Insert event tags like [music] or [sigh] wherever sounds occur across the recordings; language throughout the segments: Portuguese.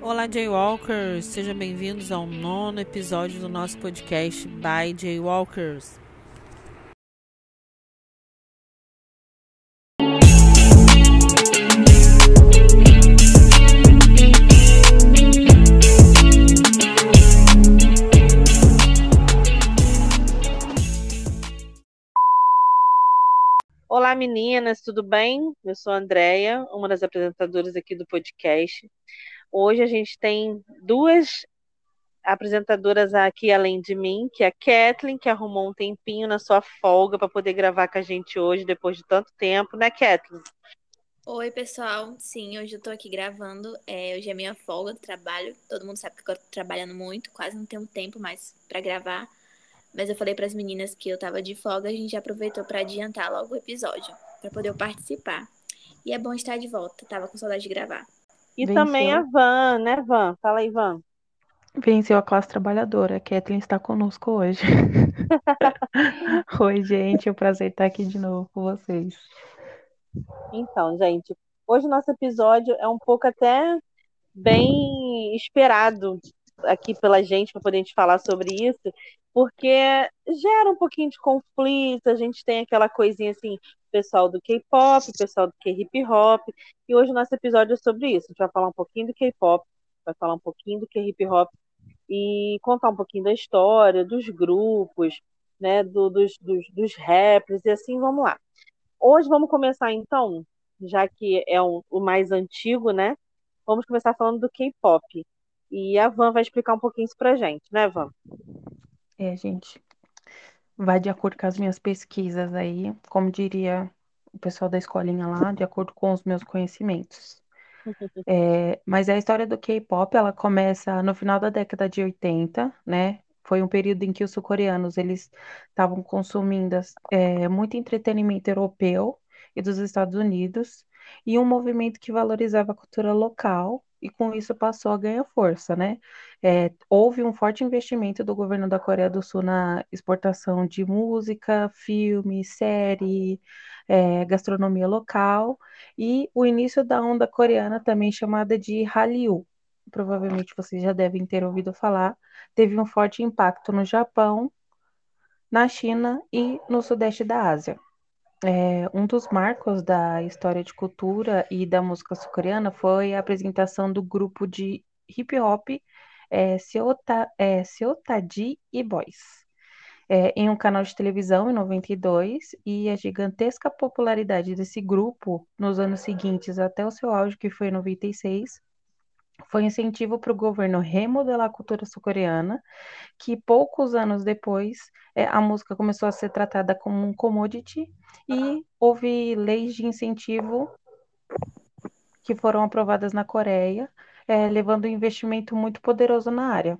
Olá, Jaywalkers! Sejam bem-vindos ao nono episódio do nosso podcast by Jaywalkers. Meninas, tudo bem? Eu sou a Andrea, uma das apresentadoras aqui do podcast. Hoje a gente tem duas apresentadoras aqui além de mim, que é a Kathleen, que arrumou um tempinho na sua folga para poder gravar com a gente hoje, depois de tanto tempo, né, Kathleen? Oi, pessoal. Sim, hoje eu tô aqui gravando. É, hoje é minha folga do trabalho. Todo mundo sabe que eu tô trabalhando muito, quase não tenho tempo mais para gravar. Mas eu falei para as meninas que eu tava de folga, a gente aproveitou para adiantar logo o episódio, para poder participar. E é bom estar de volta. Tava com saudade de gravar. E Venceu. também a Van, né, Van? Fala aí, Van. Venceu a classe trabalhadora. A Kathleen está conosco hoje. [laughs] Oi, gente. É um prazer estar aqui de novo com vocês. Então, gente, hoje o nosso episódio é um pouco até bem esperado aqui pela gente para poder falar sobre isso, porque gera um pouquinho de conflito, a gente tem aquela coisinha assim, pessoal do K-pop, pessoal do K-hip hop, e hoje o nosso episódio é sobre isso. A gente vai falar um pouquinho do K-pop, vai falar um pouquinho do K-hip hop e contar um pouquinho da história, dos grupos, né, do, dos, dos, dos rappers, e assim vamos lá. Hoje vamos começar então, já que é um, o mais antigo, né? Vamos começar falando do K-pop. E a Van vai explicar um pouquinho isso pra gente, né, Van? É, gente vai de acordo com as minhas pesquisas aí, como diria o pessoal da escolinha lá, de acordo com os meus conhecimentos. [laughs] É, mas a história do K-pop, ela começa no final da década de 80, né? Foi um período em que os sul-coreanos, eles estavam consumindo é, muito entretenimento europeu e dos Estados Unidos, e um movimento que valorizava a cultura local e com isso passou a ganhar força, né? É, houve um forte investimento do governo da Coreia do Sul na exportação de música, filme, série, é, gastronomia local e o início da onda coreana, também chamada de Hallyu. Provavelmente vocês já devem ter ouvido falar, teve um forte impacto no Japão, na China e no sudeste da Ásia. É, um dos marcos da história de cultura e da música sul-coreana foi a apresentação do grupo de hip hop é, Seota, é, Seotadi e Boys é, em um canal de televisão em 92 e a gigantesca popularidade desse grupo nos anos seguintes até o seu auge, que foi em 96, foi incentivo para o governo remodelar a cultura sul-coreana, que poucos anos depois é, a música começou a ser tratada como um commodity e houve leis de incentivo que foram aprovadas na Coreia, é, levando um investimento muito poderoso na área.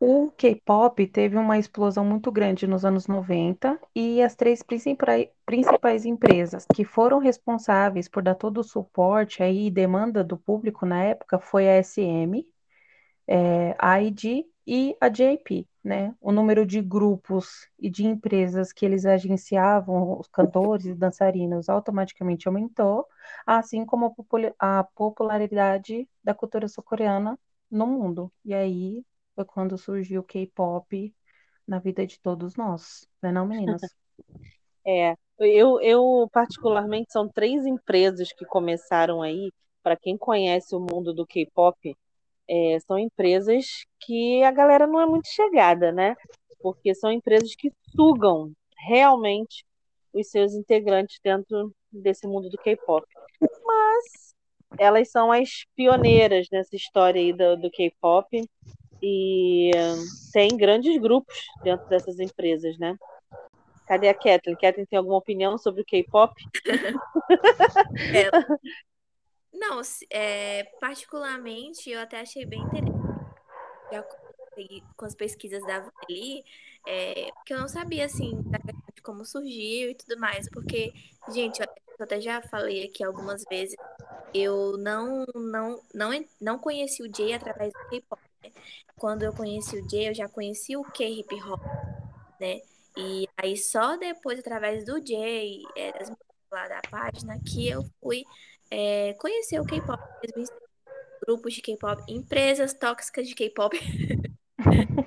O K-pop teve uma explosão muito grande nos anos 90 e as três principais, empresas que foram responsáveis por dar todo o suporte aí, e demanda do público na época foi a SM, é, a ID e a JP, né? O número de grupos e de empresas que eles agenciavam, os cantores e dançarinos, automaticamente aumentou, assim como a popularidade da cultura sul-coreana no mundo. E aí foi quando surgiu o K-pop na vida de todos nós, não é não, meninas? [laughs] É, eu, eu particularmente são três empresas que começaram aí, para quem conhece o mundo do K-pop, é, são empresas que a galera não é muito chegada, né? Porque são empresas que sugam realmente os seus integrantes dentro desse mundo do K-pop. Mas elas são as pioneiras nessa história aí do, do K-pop e tem grandes grupos dentro dessas empresas, né? Cadê a Kathleen? Kathleen tem alguma opinião sobre o K-pop? [laughs] é, [laughs] não, é, particularmente eu até achei bem interessante já com as pesquisas da Vali, é, que eu não sabia assim de como surgiu e tudo mais, porque, gente, eu até já falei aqui algumas vezes, eu não não não, não conheci o Jay através do K-pop quando eu conheci o Jay, eu já conheci o K-hip hop, né? E aí só depois, através do Jay, é, das lá da página, que eu fui é, conhecer o K-pop, grupos de K-pop, empresas tóxicas de K-pop. [laughs]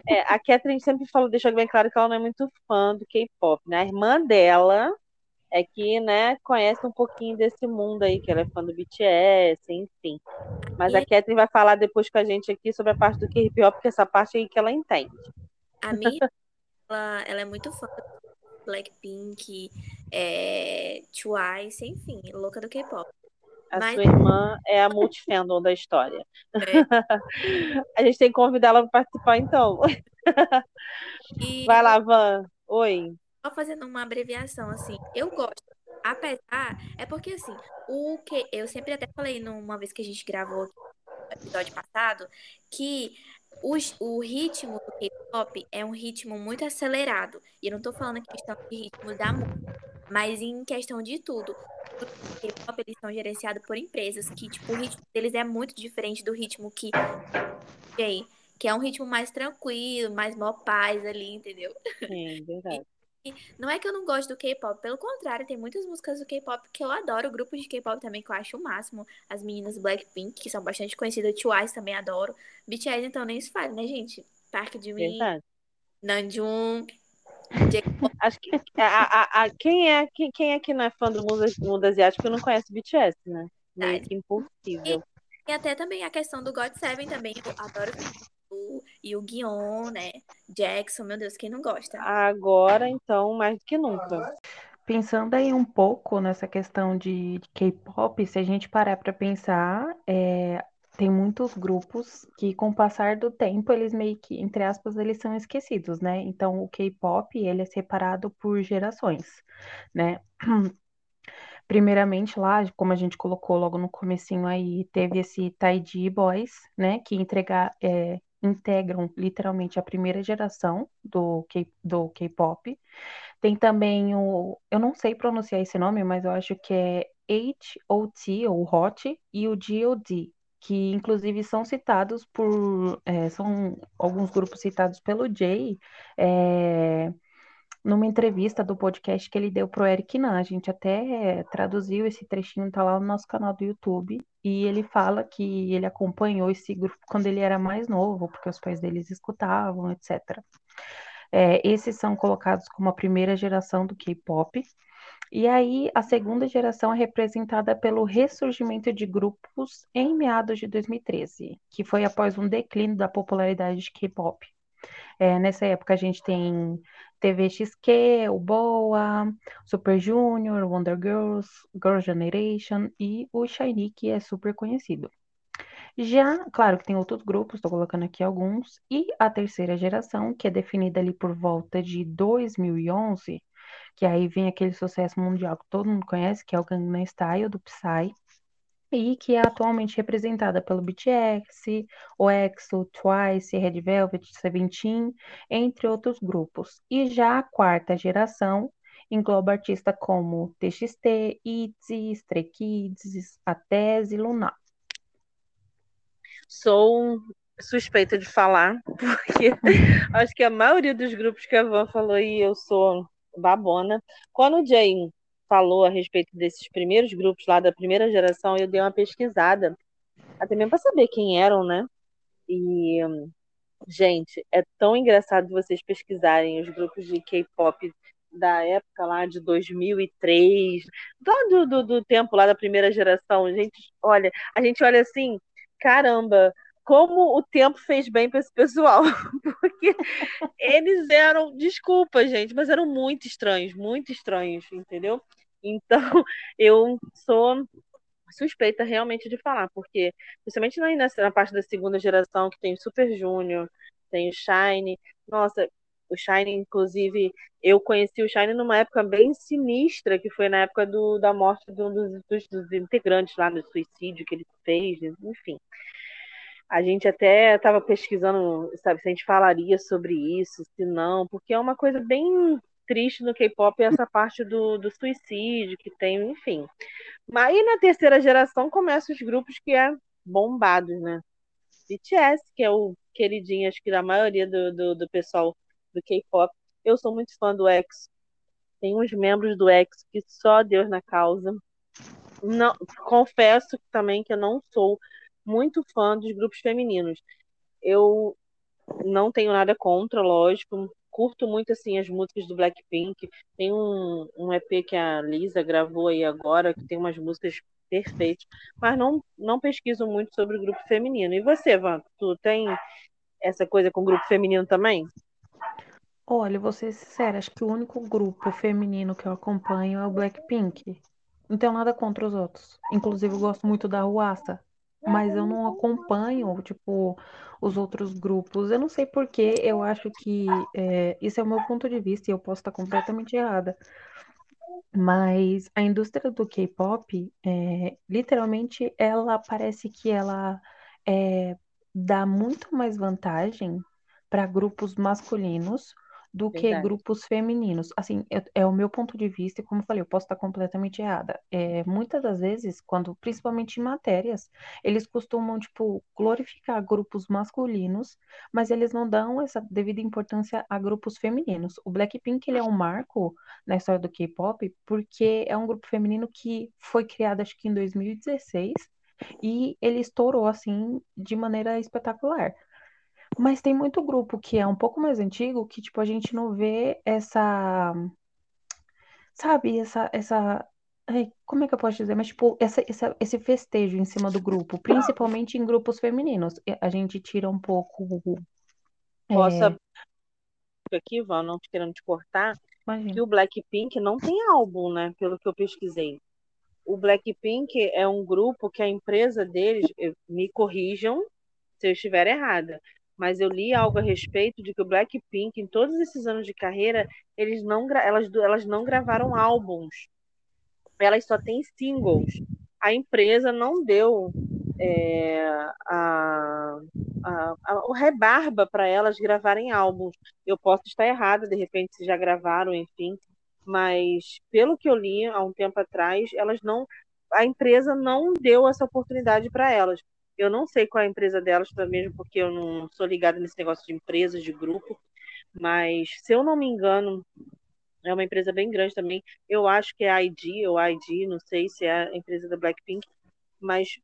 É, a Catherine sempre falou, deixa bem claro que ela não é muito fã do K-pop, né? A irmã dela é que, né, conhece um pouquinho desse mundo aí, que ela é fã do BTS, enfim. Mas e a Catherine vai falar depois com a gente aqui sobre a parte do K-pop, porque essa parte aí que ela entende. A minha, ela, ela é muito fã do Blackpink, é, Twice, enfim, louca do K-pop. A Mas... sua irmã é a multifandom da história. É. [laughs] a gente tem que convidar ela para participar, então. E... Vai lá, Van. Oi. Só fazendo uma abreviação, assim, eu gosto. Apesar, é porque assim, o que eu sempre até falei numa vez que a gente gravou no episódio passado, que o, o ritmo do K-pop é um ritmo muito acelerado. E eu não tô falando em questão de ritmo da música, mas em questão de tudo. K-pop eles são gerenciados por empresas que, tipo, o ritmo deles é muito diferente do ritmo que. Que é um ritmo mais tranquilo, mais mó paz ali, entendeu? Sim, verdade. Não é que eu não gosto do K-pop, pelo contrário, tem muitas músicas do K-pop que eu adoro, grupos de K-pop também que eu acho o máximo. As meninas Blackpink, que são bastante conhecidas, Twice também adoro. BTS então nem se fala, né, gente? Park de Min, Namjoon, Acho que a, a, a, quem, é, quem, quem é que não é fã do mundo, mundo asiático não conhece BTS, né? Meio que impossível. E, e, até também a questão do God Seven também, eu adoro o e o Guion, né? Jackson, meu Deus, quem não gosta? Agora, então, mais do que nunca. Pensando aí um pouco nessa questão de, de K-pop, se a gente parar para pensar, é, tem muitos grupos que, com o passar do tempo, eles meio que, entre aspas, eles são esquecidos, né? Então, o K-pop, ele é separado por gerações, né? [clears throat] Primeiramente lá, como a gente colocou logo no comecinho aí, teve esse Taiji Boys, né, que entregar, é, integram literalmente a primeira geração do K, do K-pop. Tem também o, eu não sei pronunciar esse nome, mas eu acho que é H.O.T. ou HOT e o G.O.D., que inclusive são citados por, é, são alguns grupos citados pelo Jay, é, numa entrevista do podcast que ele deu pro Eric Nan. A gente até traduziu esse trechinho, tá lá no nosso canal do YouTube. E ele fala que ele acompanhou esse grupo quando ele era mais novo, porque os pais deles escutavam, etc. É, esses são colocados como a primeira geração do K-pop. E aí, a segunda geração é representada pelo ressurgimento de grupos em meados de 2013, que foi após um declínio da popularidade de K-pop. É, nessa época a gente tem TVXQ, o Boa, Super Junior, Wonder Girls, Girl Generation e o Shiny, que é super conhecido. Já, claro que tem outros grupos, estou colocando aqui alguns, e a terceira geração, que é definida ali por volta de 2011, que aí vem aquele sucesso mundial que todo mundo conhece, que é o Gangnam Style do Psy, e que é atualmente representada pelo BTS, o EXO, Twice, Red Velvet, Seventeen, entre outros grupos. E já a quarta geração engloba artistas como TXT, ITZY, Stray Kids, Atese e Luna. Sou suspeita de falar, [laughs] porque acho que a maioria dos grupos que a Van falou e eu sou babona. Quando o Jay falou a respeito desses primeiros grupos lá da primeira geração, eu dei uma pesquisada, até mesmo para saber quem eram, né? E, gente, é tão engraçado vocês pesquisarem os grupos de K-pop da época lá de 2003, do, do, do tempo lá da primeira geração. Gente, olha, a gente olha assim, caramba, como o tempo fez bem para esse pessoal, [laughs] porque eles eram, desculpa, gente, mas eram muito estranhos, muito estranhos, entendeu? Então, [laughs] eu sou suspeita realmente de falar, porque principalmente na, na parte da segunda geração, que tem o Super Junior, tem o Shine, nossa, o Shine, inclusive, eu conheci o Shine numa época bem sinistra, que foi na época do, da morte de um dos, dos, dos integrantes lá no suicídio que ele fez, enfim. A gente até estava pesquisando, sabe, se a gente falaria sobre isso, se não, porque é uma coisa bem triste no K-pop essa parte do, do suicídio que tem, enfim. Mas aí na terceira geração começam os grupos que é bombados, né? BTS, que é o queridinho, acho que da maioria do, do, do pessoal do K-pop. Eu sou muito fã do EXO. Tem uns membros do EXO que só Deus na causa. não, confesso também que eu não sou muito fã dos grupos femininos. Eu não tenho nada contra, lógico. Curto muito assim as músicas do Blackpink. Tem um, um EP que a Lisa gravou aí agora, que tem umas músicas perfeitas, mas não, não pesquiso muito sobre o grupo feminino. E você, Van, tu tem essa coisa com o grupo feminino também? Olha, vou ser sincera, acho que o único grupo feminino que eu acompanho é o Blackpink. Não tenho nada contra os outros. Inclusive, eu gosto muito da Ruassa. Mas eu não acompanho, tipo, os outros grupos. Eu não sei por quê, eu acho que é, isso é o meu ponto de vista e eu posso estar completamente errada. Mas a indústria do K-pop, é, literalmente, ela parece que ela é, dá muito mais vantagem para grupos masculinos do que Verdade. grupos femininos. Assim, é, é o meu ponto de vista, e como eu falei, eu posso estar completamente errada. É, muitas das vezes, quando, principalmente em matérias, eles costumam, tipo, glorificar grupos masculinos, mas eles não dão essa devida importância a grupos femininos. O Blackpink, ele é um marco na história do K-pop, porque é um grupo feminino que foi criado, acho que em 2016, e ele estourou, assim, de maneira espetacular. Mas tem muito grupo que é um pouco mais antigo que, tipo, a gente não vê essa. Sabe, essa. essa... Ai, como é que eu posso dizer? Mas, tipo, essa, essa, esse festejo em cima do grupo, principalmente em grupos femininos. A gente tira um pouco. Posso é... aqui, Val, não querendo te cortar, Imagina. que o Blackpink não tem álbum, né? Pelo que eu pesquisei. O Blackpink é um grupo que a empresa deles, me corrijam se eu estiver errada, mas eu li algo a respeito de que o Blackpink, em todos esses anos de carreira, eles não, elas, elas não gravaram álbuns. Elas só têm singles. A empresa não deu é, a, a, a, o rebarba para elas gravarem álbuns. Eu posso estar errada, de repente, se já gravaram, enfim. Mas, pelo que eu li há um tempo atrás, elas não. A empresa não deu essa oportunidade para elas. Eu não sei qual é a empresa delas, mesmo porque eu não sou ligada nesse negócio de empresas, de grupo. Mas, se eu não me engano, é uma empresa bem grande também. Eu acho que é a ID ou ID, não sei se é a empresa da Blackpink. Mas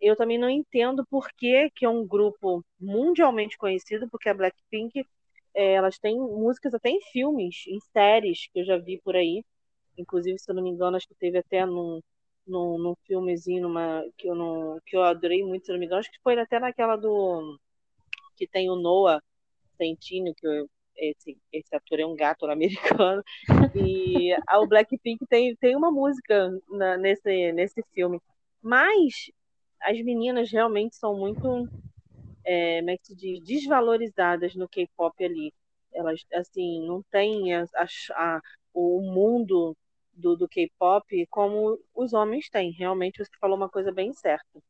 eu também não entendo por que, que é um grupo mundialmente conhecido, porque a Blackpink, é, elas têm músicas até em filmes, em séries, que eu já vi por aí. Inclusive, se eu não me engano, acho que teve até num, num, num filmezinho numa, que, eu não, que eu adorei muito, se não me engano. Acho que foi até naquela do. que tem o Noah Centineo, que eu, esse, esse ator é um gato americano. E a, o Blackpink tem, tem uma música na, nesse, nesse filme. Mas as meninas realmente são muito é, como é que se diz, desvalorizadas no K-pop ali. Elas, assim, não têm a, a, o mundo do, do K-pop como os homens têm. Realmente você falou uma coisa bem certa.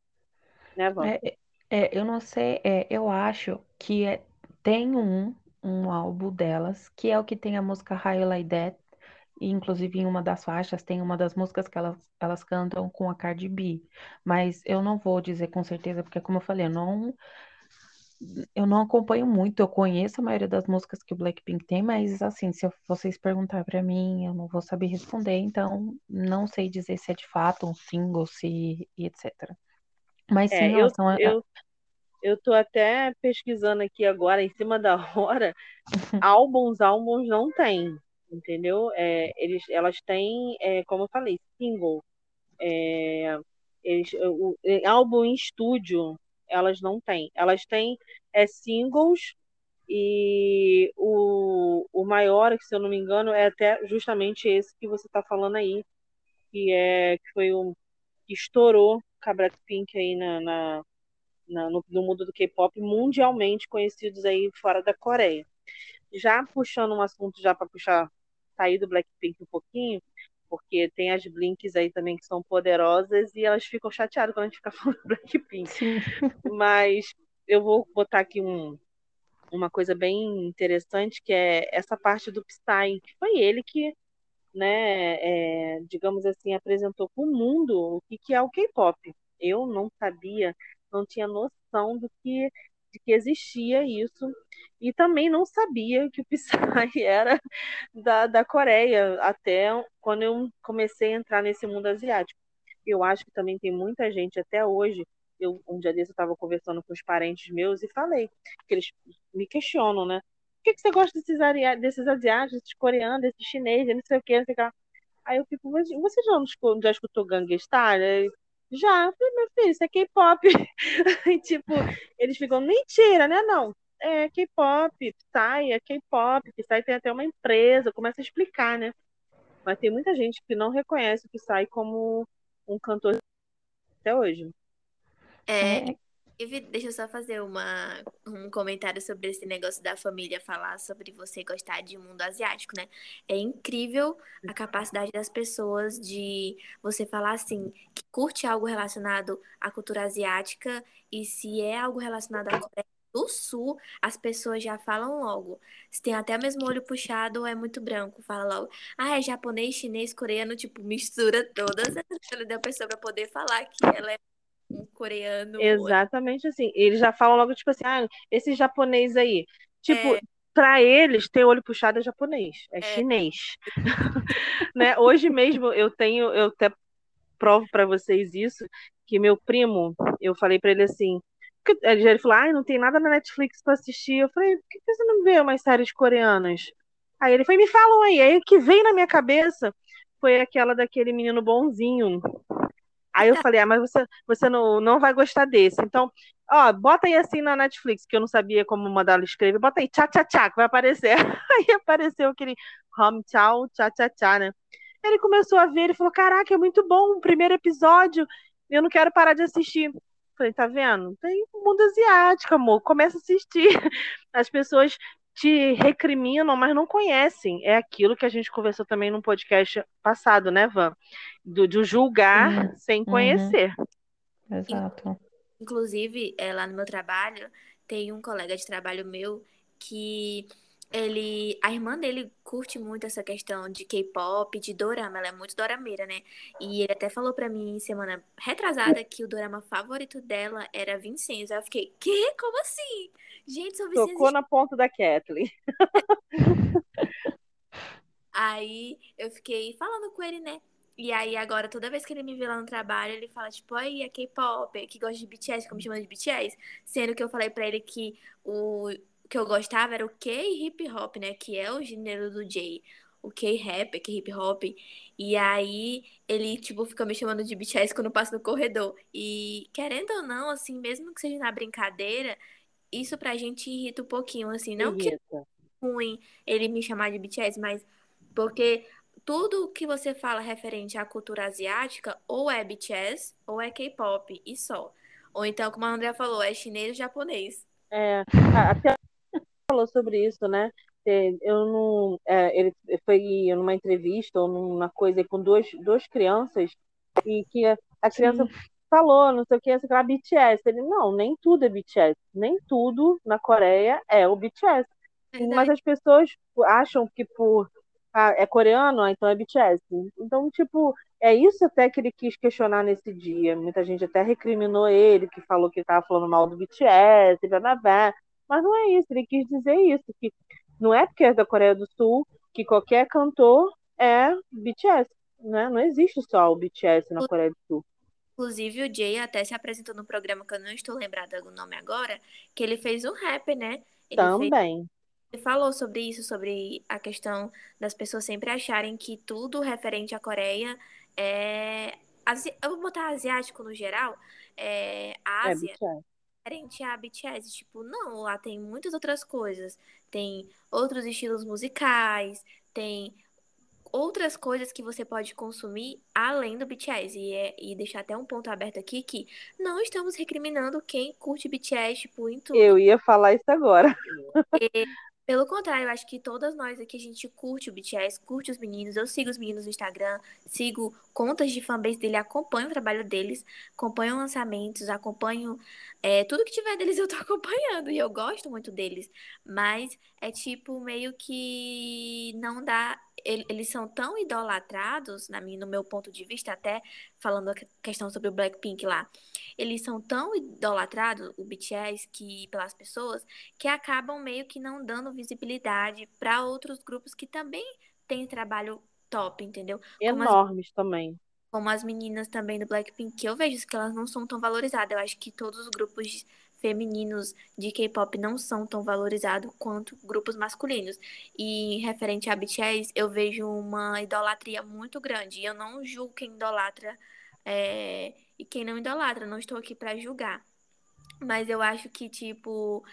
Né, Van? É, é, eu não sei, é, eu acho que é, tem um, um álbum delas, que é o que tem a música High Like That, e inclusive em uma das faixas tem uma das músicas que elas, elas cantam com a Cardi B. Mas eu não vou dizer com certeza, porque como eu falei, eu não, eu não acompanho muito, eu conheço a maioria das músicas que o Blackpink tem, mas assim, se vocês perguntar para mim, eu não vou saber responder, então não sei dizer se é de fato um single, se e etc. Mas sim, É, em eu, relação a, a- eu, eu tô até pesquisando aqui agora, em cima da [laughs] hora, álbuns, álbuns não tem, entendeu? É, eles, elas têm, é, como eu falei, single. É, eles, o- álbum em estúdio, elas não têm. Elas têm é, singles e o, o maior, que se eu não me engano, é até justamente esse que você está falando aí, que é que foi o que estourou com a Blackpink aí na, na, na- no, no mundo do K-pop, mundialmente conhecidos aí fora da Coreia. Já puxando um assunto já para puxar sair do Blackpink um pouquinho, porque tem as Blinks aí também que são poderosas e elas ficam chateadas quando a gente fica [laughs] falando do Blackpink. sim, Mas eu vou botar aqui um, uma coisa bem interessante, que é essa parte do Psy, que foi ele que, né, é, digamos assim, apresentou para o mundo o que, que é o K-pop. Eu não sabia, não tinha noção do que, de que existia isso, e também não sabia que o Psy [laughs] era da, da Coreia, até quando eu comecei a entrar nesse mundo asiático. eu acho que também tem muita gente até hoje. Eu, um dia desse eu estava conversando com os parentes meus e falei que eles me questionam, né? Por que, que você gosta desses, desses asiáticos, desses coreanos, desses chineses, não sei o que, não sei o que. Aí eu fico, você já, já escutou Gangstar? Já, eu falei, meu filho, isso é K-pop. [laughs] tipo, eles ficam, mentira, né? Não, é K-pop, Psy, é K-pop, Psy tem até uma empresa, começa a explicar, né? Mas tem muita gente que não reconhece o Psy como um cantor até hoje. É, deixa eu só fazer uma, um comentário sobre esse negócio da família falar sobre você gostar de mundo asiático, né? É incrível a capacidade das pessoas de você falar assim, que curte algo relacionado à cultura asiática e se é algo relacionado à Coreia do Sul, as pessoas já falam logo. Se tem até mesmo olho puxado, é muito branco, fala logo. Ah, é japonês, chinês, coreano, tipo, mistura todas as da pessoa para poder falar que ela é um coreano. Exatamente assim. Eles já falam logo, tipo assim, ah, esse japonês aí. Tipo, é... para eles, ter olho puxado é japonês, é, é. chinês. [laughs] né? Hoje mesmo eu tenho, eu até provo para vocês isso, que meu primo, eu falei para ele assim, ele falou, ah, não tem nada na Netflix para assistir. Eu falei, por que você não vê umas séries coreanas? Aí ele foi, me falou aí. Aí o que veio na minha cabeça foi aquela daquele menino bonzinho, Aí eu falei, ah, mas você, você não, não vai gostar desse. Então, ó, bota aí assim na Netflix, que eu não sabia como mandar ela escrever. Bota aí, tchá, tchá, tchá, que vai aparecer. [laughs] Aí apareceu aquele home tchau, tchá, tchá, tchá, né? Ele começou a ver, ele falou, caraca, é muito bom o primeiro episódio, eu não quero parar de assistir. Falei, tá vendo? Tem mundo asiático, amor, começa a assistir. [laughs] As pessoas te recriminam, mas não conhecem. É aquilo que a gente conversou também no podcast passado, né, Van? Do, de julgar uhum. sem conhecer. Uhum. Exato. Inclusive, é, lá no meu trabalho, tem um colega de trabalho meu que ele, a irmã dele curte muito essa questão de K-pop, de dorama, ela é muito dorameira, né? E ele até falou para mim semana retrasada que o dorama favorito dela era Vincenzo. Aí eu fiquei, que? Como assim? Gente, sou Vincenzo. Tocou na ponta da Kathleen. [laughs] aí eu fiquei falando com ele, né? E aí agora, toda vez que ele me vê lá no trabalho, ele fala, tipo, aí é K-pop, que gosta de BTS, como chama de BTS. Sendo que eu falei pra ele que o que eu gostava era o K-hip hop, né? Que é o gênero do J. O K-rap, K-hip hop. E aí ele, tipo, fica me chamando de BTS quando passa no corredor. E querendo ou não, assim, mesmo que seja na brincadeira, isso pra gente irrita um pouquinho, assim. Não irrita. que é ruim ele me chamar de BTS, mas porque tudo que você fala referente à cultura asiática, ou é BTS, ou é K-pop, e só. Ou então, como a Andrea falou, é chinês ou japonês. É, até falou sobre isso, né? É, eu não, é, ele foi numa entrevista ou numa coisa com duas, duas crianças e que a criança Sim. falou, não sei o que, sei lá, BTS. Ele, não, nem tudo é BTS. Nem tudo na Coreia é o BTS. Verdade. Mas as pessoas acham que por ah, é coreano, ah, então é BTS. Então, tipo, é isso até que ele quis questionar nesse dia. Muita gente até recriminou ele, que falou que estava falando mal do BTS, blá, blá, blá. Mas não é isso, ele quis dizer isso, que não é porque é da Coreia do Sul que qualquer cantor é BTS, né? Não existe só o BTS na Coreia do Sul. Inclusive, o Jay até se apresentou no programa que eu não estou lembrada do nome agora, que ele fez um rap, né? Ele Também. Fez... Ele falou sobre isso, sobre a questão das pessoas sempre acharem que tudo referente à Coreia é. Eu vou botar asiático no geral, é, é Ásia. É diferente a BTS. Tipo, não, lá tem muitas outras coisas. Tem outros estilos musicais, tem outras coisas que você pode consumir além do BTS. E, é, e deixar até um ponto aberto aqui que não estamos recriminando quem curte BTS, tipo, em tudo. Eu ia falar isso agora. E, [laughs] pelo contrário, eu acho que todas nós aqui a gente curte o BTS, curte os meninos. Eu sigo os meninos no Instagram, sigo contas de fanbase dele, acompanho o trabalho deles, acompanho lançamentos, acompanho é, tudo que tiver deles [laughs] eu tô acompanhando e eu gosto muito deles. Mas é tipo meio que não dá. Eles são tão idolatrados, na minha, no meu ponto de vista, até falando a questão sobre o Blackpink lá eles são tão idolatrados, o BTS, que pelas pessoas, que acabam meio que não dando visibilidade para outros grupos que também têm trabalho top, entendeu? Enormes Como também. como as meninas também do Blackpink, que eu vejo que elas não são tão valorizadas. Eu acho que todos os grupos femininos de K-pop não são tão valorizados quanto grupos masculinos. E referente a BTS, eu vejo uma idolatria muito grande. E eu não julgo quem idolatra é, e quem não idolatra. Não estou aqui para julgar. Mas eu acho que, tipo,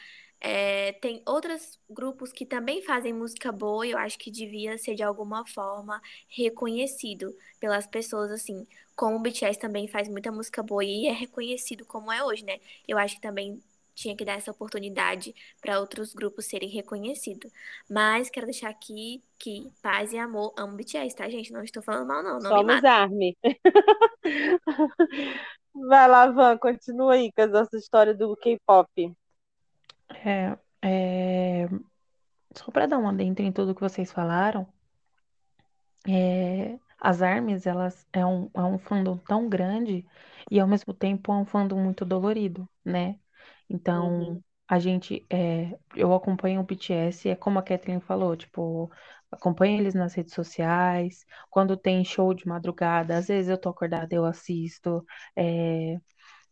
é, tem outros grupos que também fazem música boa e eu acho que devia ser de alguma forma reconhecido pelas pessoas, assim. Como o BTS também faz muita música boa e é reconhecido como é hoje, né? Eu acho que também tinha que dar essa oportunidade para outros grupos serem reconhecidos. Mas quero deixar aqui que paz e amor amo BTS, tá, gente? Não estou falando mal, não. não Somos ARMY. [laughs] Vai lá, Van, continua aí com a nossa história do K-pop. É, é... Só para dar uma dentro em tudo que vocês falaram, é... as ARMYs, elas é um, é um fandom tão grande e ao mesmo tempo é um fandom muito dolorido, né? Então, uhum. a gente, é... eu acompanho o BTS, é como a Kathleen falou, tipo, acompanho eles nas redes sociais, quando tem show de madrugada, às vezes eu tô acordada, eu assisto, é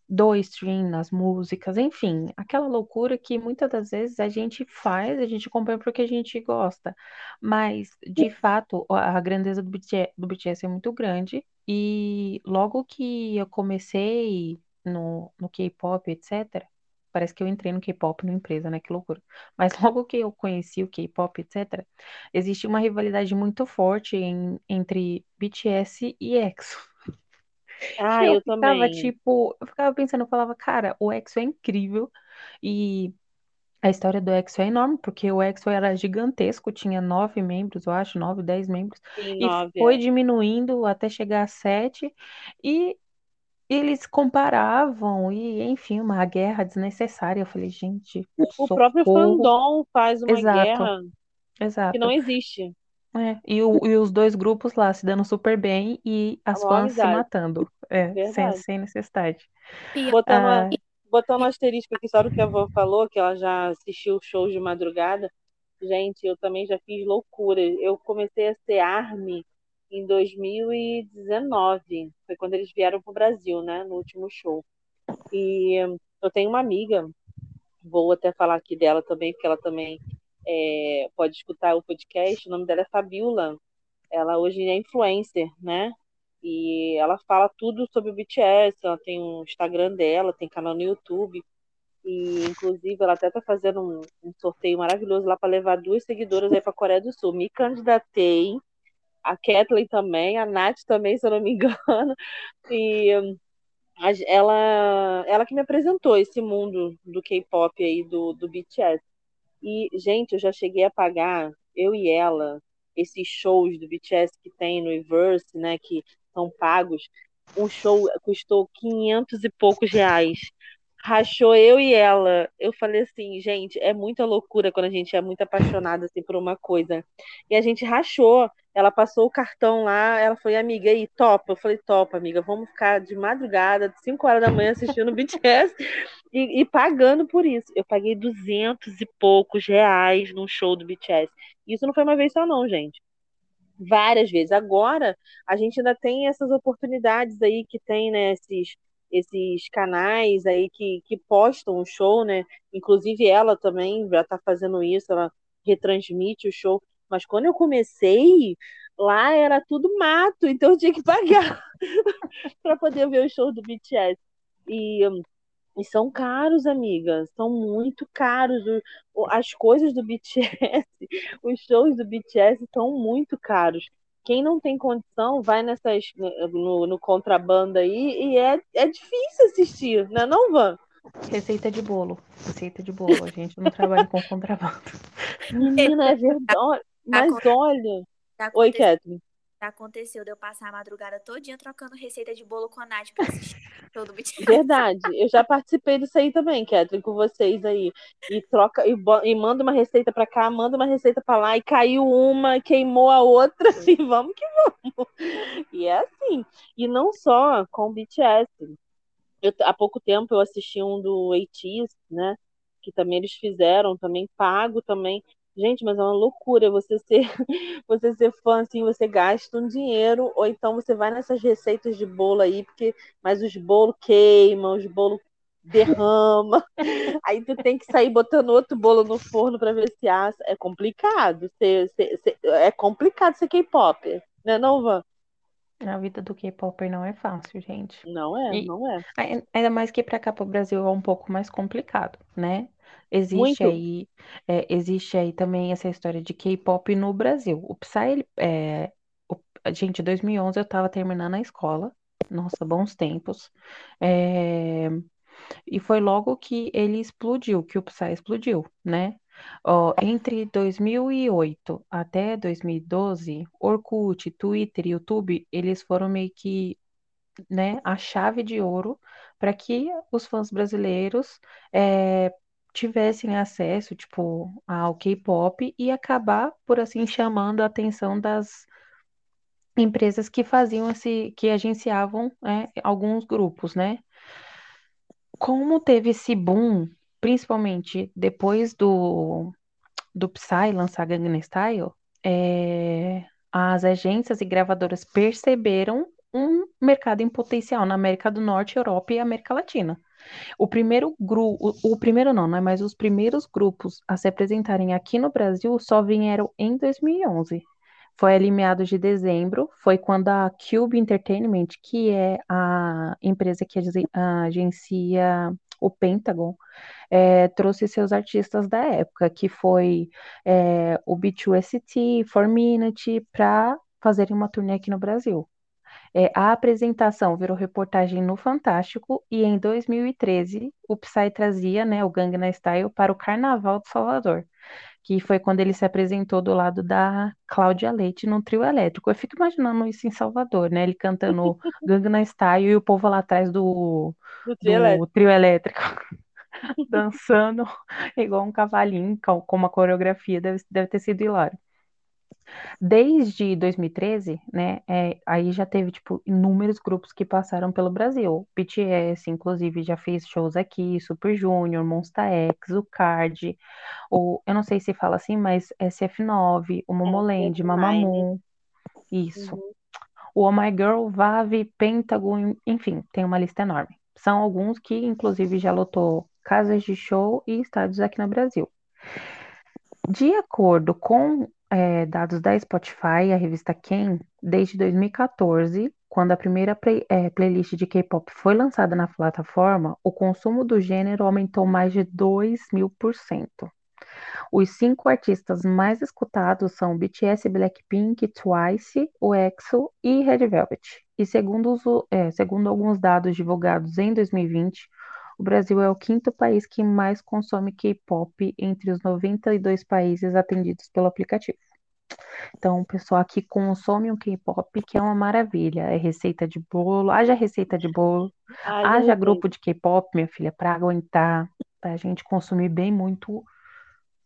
do stream nas músicas, enfim, aquela loucura que muitas das vezes a gente faz, a gente acompanha porque a gente gosta, mas de fato a grandeza do BTS, do BTS é muito grande e logo que eu comecei no, no K-pop, etc., parece que eu entrei no K-pop numa empresa, né? Que loucura. Mas [laughs] logo que eu conheci o K-pop, etc., existe uma rivalidade muito forte em, entre BTS e EXO. Ah, eu, eu ficava, também. tipo, eu ficava pensando, eu falava, cara, o EXO é incrível e a história do EXO é enorme, porque o EXO era gigantesco, tinha nove membros, eu acho, nove, dez membros, Sim, e nove, foi é. diminuindo até chegar a sete, e eles comparavam, e enfim, uma guerra desnecessária. Eu falei, gente, O próprio socorro. fandom faz uma Exato, guerra que exato. não existe. É, e, o- e os dois grupos lá se dando super bem e as maior fãs se amizade. matando. É, sem, Verdade. sem necessidade. Botando, a- Ah, botando um asterisco aqui, só do que a avó falou, que ela já assistiu shows de madrugada. Gente, eu também já fiz loucura. Eu comecei a ser ARMY em 2019. Foi quando eles vieram pro Brasil, né? No último show. E eu tenho uma amiga, vou até falar aqui dela também, porque ela também é, pode escutar o podcast. O nome dela é Fabiola. Ela hoje é influencer, né? E ela fala tudo sobre o BTS. Ela tem um Instagram dela, tem canal no YouTube. E, inclusive, ela até tá fazendo um, um sorteio maravilhoso lá para levar duas seguidoras aí para a Coreia do Sul. Me candidatei, a Kathleen também, a Nath também, se eu não me [laughs] engano. E a- ela, ela que me apresentou esse mundo do K-pop aí, do, do BTS. E, gente, eu já cheguei a pagar, eu e ela, esses shows do BTS que tem no Reverse, né, que são pagos. Um show custou 500 e poucos reais. Rachou eu e ela. Eu falei assim, gente, é muita loucura quando a gente é muito apaixonada assim, por uma coisa. E a gente rachou. Ela passou o cartão lá, ela foi amiga, aí, topa? Eu falei, topa, amiga, vamos ficar de madrugada, 5 horas da manhã assistindo o [laughs] BTS e, e pagando por isso. Eu paguei 200 e poucos reais num show do BTS. Isso não foi uma vez só, não, gente. Várias vezes. Agora, a gente ainda tem essas oportunidades aí que tem, né, esses, esses canais aí que, que postam o show, né? Inclusive ela também já tá fazendo isso, ela retransmite o show. Mas quando eu comecei, lá era tudo mato, então eu tinha que pagar [laughs] para poder ver o show do BTS. E, e são caros, amiga, são muito caros. O- As coisas do BTS, [laughs] os shows do BTS são muito caros. Quem não tem condição vai nessas no, no contrabando aí e é, é difícil assistir, né, não, Van? receita de bolo. Receita de bolo. A gente não trabalha com contrabando. Menina, é [laughs] verdade. Mas olha. já Oi, aconteceu, Kathleen. já aconteceu de eu passar a madrugada todinha trocando receita de bolo com a Nath pra assistir todo o BTS. Verdade. Eu já participei disso aí também, Kathleen, com vocês aí. E troca e, e manda uma receita pra cá, manda uma receita pra lá, e caiu uma, queimou a outra, [laughs] e vamos que vamos. E é assim. E não só com o BTS. Eu, há pouco tempo eu assisti um do ATEEZ, né? Que também eles fizeram, também pago também. Gente, mas é uma loucura você ser, [laughs] você ser fã, assim, você gasta um dinheiro, ou então você vai nessas receitas de bolo aí, porque, mas os bolos queimam, os bolos derrama, [laughs] aí tu tem que sair botando outro bolo no forno para ver se assa. É complicado, ser, ser, ser, é complicado ser K-pop, né não, Van? A vida do K-Popper não é fácil, gente. Não é, E não é. ainda mais que para cá para o Brasil é um pouco mais complicado, né? Existe Muito. aí, é, existe aí também essa história de K-pop no Brasil. O Psy, ele, é, o- gente, 2011 eu tava terminando a escola. Nossa, bons tempos. É, e foi logo que ele explodiu, que o Psy explodiu, né? Ó, entre 2008 até 2012, Orkut, Twitter e YouTube, eles foram meio que, né, a chave de ouro para que os fãs brasileiros é, tivessem acesso, tipo, ao K-pop e acabar, por assim, chamando a atenção das empresas que faziam esse, que agenciavam, né, alguns grupos, né? Como teve esse boom, principalmente depois do, do Psy lançar Gangnam Style, é, as agências e gravadoras perceberam um mercado em potencial na América do Norte, Europa e América Latina. O primeiro grupo, o, primeiro não, não é? Mas os primeiros grupos a se apresentarem aqui no Brasil só vieram em 2011. Foi ali meados de dezembro, foi quando a Cube Entertainment, que é a empresa que age- agencia o Pentagon, é, trouxe seus artistas da época, que foi é, o B2ST, 4Minute, para fazerem uma turnê aqui no Brasil. É, a apresentação virou reportagem no Fantástico e em 2013 o Psy trazia, né, o Gangnam Style para o Carnaval de Salvador, que foi quando ele se apresentou do lado da Cláudia Leite num trio elétrico. Eu fico imaginando isso em Salvador, né, ele cantando [laughs] Gangnam Style e o povo lá atrás do, Do trio do elétrico. trio elétrico [laughs] dançando [laughs] igual um cavalinho, com uma coreografia, deve, deve ter sido hilário. Desde 2013, né, é, aí já teve, tipo, inúmeros grupos que passaram pelo Brasil. BTS, inclusive, já fez shows aqui, Super Junior, Monsta X, o Card, o, eu não sei se fala assim, mas SF9, o Momoland, F9. Mamamoo, isso. Uhum. O Oh My Girl, Vave, Pentagon, enfim, tem uma lista enorme. São alguns que, inclusive, já lotou casas de show e estádios aqui no Brasil. De acordo com é, dados da Spotify, a revista Quem, desde 2014, quando a primeira play- é, playlist de K-pop foi lançada na plataforma, o consumo do gênero aumentou mais de 2 mil por cento. Os cinco artistas mais escutados são BTS, Blackpink, Twice, o EXO e Red Velvet. E segundo, os- é, segundo alguns dados divulgados em 2020, o Brasil é o quinto país que mais consome K-pop entre os 92 países atendidos pelo aplicativo. Então, o pessoal aqui consome um K-pop que é uma maravilha. É receita de bolo, haja receita de bolo, Ai, haja grupo de K-pop, minha filha, para aguentar, pra gente consumir bem muito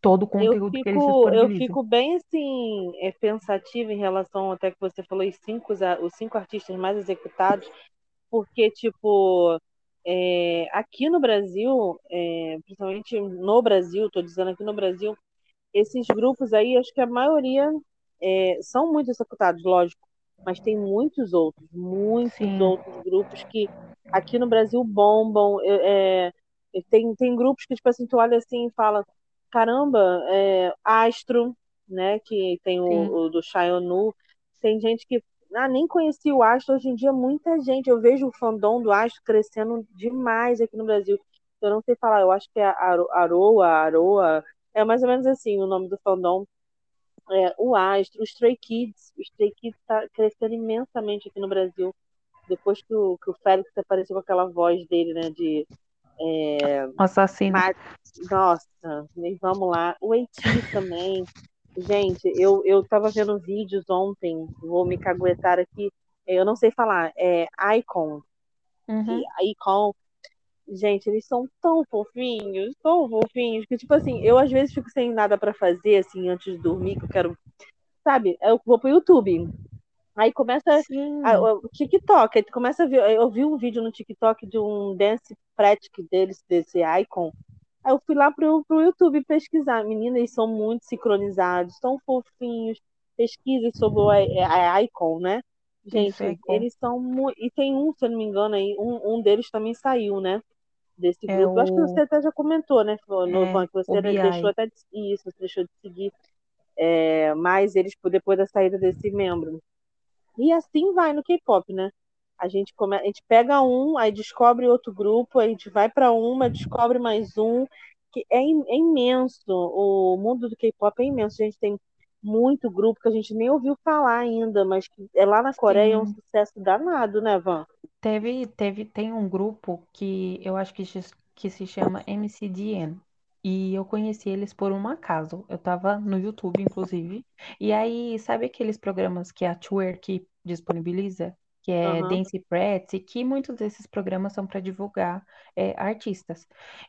todo o eu conteúdo que eles fico, eu disponibilizam. fico bem assim, é, pensativa em relação até que você falou os cinco, os cinco artistas mais executados, porque, tipo, é, aqui no Brasil, é, principalmente no Brasil, tô dizendo aqui no Brasil, esses grupos aí, acho que a maioria é, são muito executados, lógico, mas tem muitos outros, muitos Sim, outros grupos que aqui no Brasil bombam. É, é, tem, tem grupos que, tipo assim, tu olha assim e fala, caramba, é, Astro, né, que tem o, o do Xionu, tem gente que ah, nem conhecia o Astro, hoje em dia muita gente, eu vejo o fandom do Astro crescendo demais aqui no Brasil. Eu não sei falar, eu acho que é Aro- Aroa, Aroa, é mais ou menos assim o nome do fandom. É, o Astro, o Stray Kids, o Stray Kids está crescendo imensamente aqui no Brasil. Depois que o, que o Félix apareceu com aquela voz dele, né? De. Assassino. ma- Nossa, vamos lá. O AT também. Gente, eu, eu tava vendo vídeos ontem, vou me caguetar aqui. Eu não sei falar, é Icon. Uhum. Icon. Gente, eles são tão fofinhos, tão fofinhos, que, tipo assim, eu às vezes fico sem nada pra fazer, assim, antes de dormir, que eu quero. Sabe? Eu vou pro YouTube. Aí começa a- o TikTok, aí tu começa a ver. Eu vi um vídeo no TikTok de um dance practice deles, desse Icon. Aí eu fui lá pro, pro YouTube pesquisar. Meninas, eles são muito sincronizados, são fofinhos. Pesquisas sobre o a, a Icon, né? Gente, é eles são muito. E tem um, se eu não me engano, aí, um, um deles também saiu, né? Desse É grupo. Acho que o- você até já comentou, né, Novan, É, que você o deixou até de, isso, você deixou de seguir é, mais eles depois da saída desse membro. E assim vai no K-pop, né? A gente, come... a gente pega um, aí descobre outro grupo, a gente vai para uma, descobre mais um, que é, im- é imenso. O mundo do K-pop é imenso. A gente tem muito grupo que a gente nem ouviu falar ainda, mas que é lá na Coreia é um Sim. sucesso danado, né, Van? Teve, teve, tem um grupo que eu acho que, se- que se chama MCDN. E eu conheci eles por um acaso. Eu tava no YouTube, inclusive. E aí, sabe aqueles programas que a Twerk disponibiliza? Que é Aham. Dance Prats, que muitos desses programas são para divulgar é, artistas.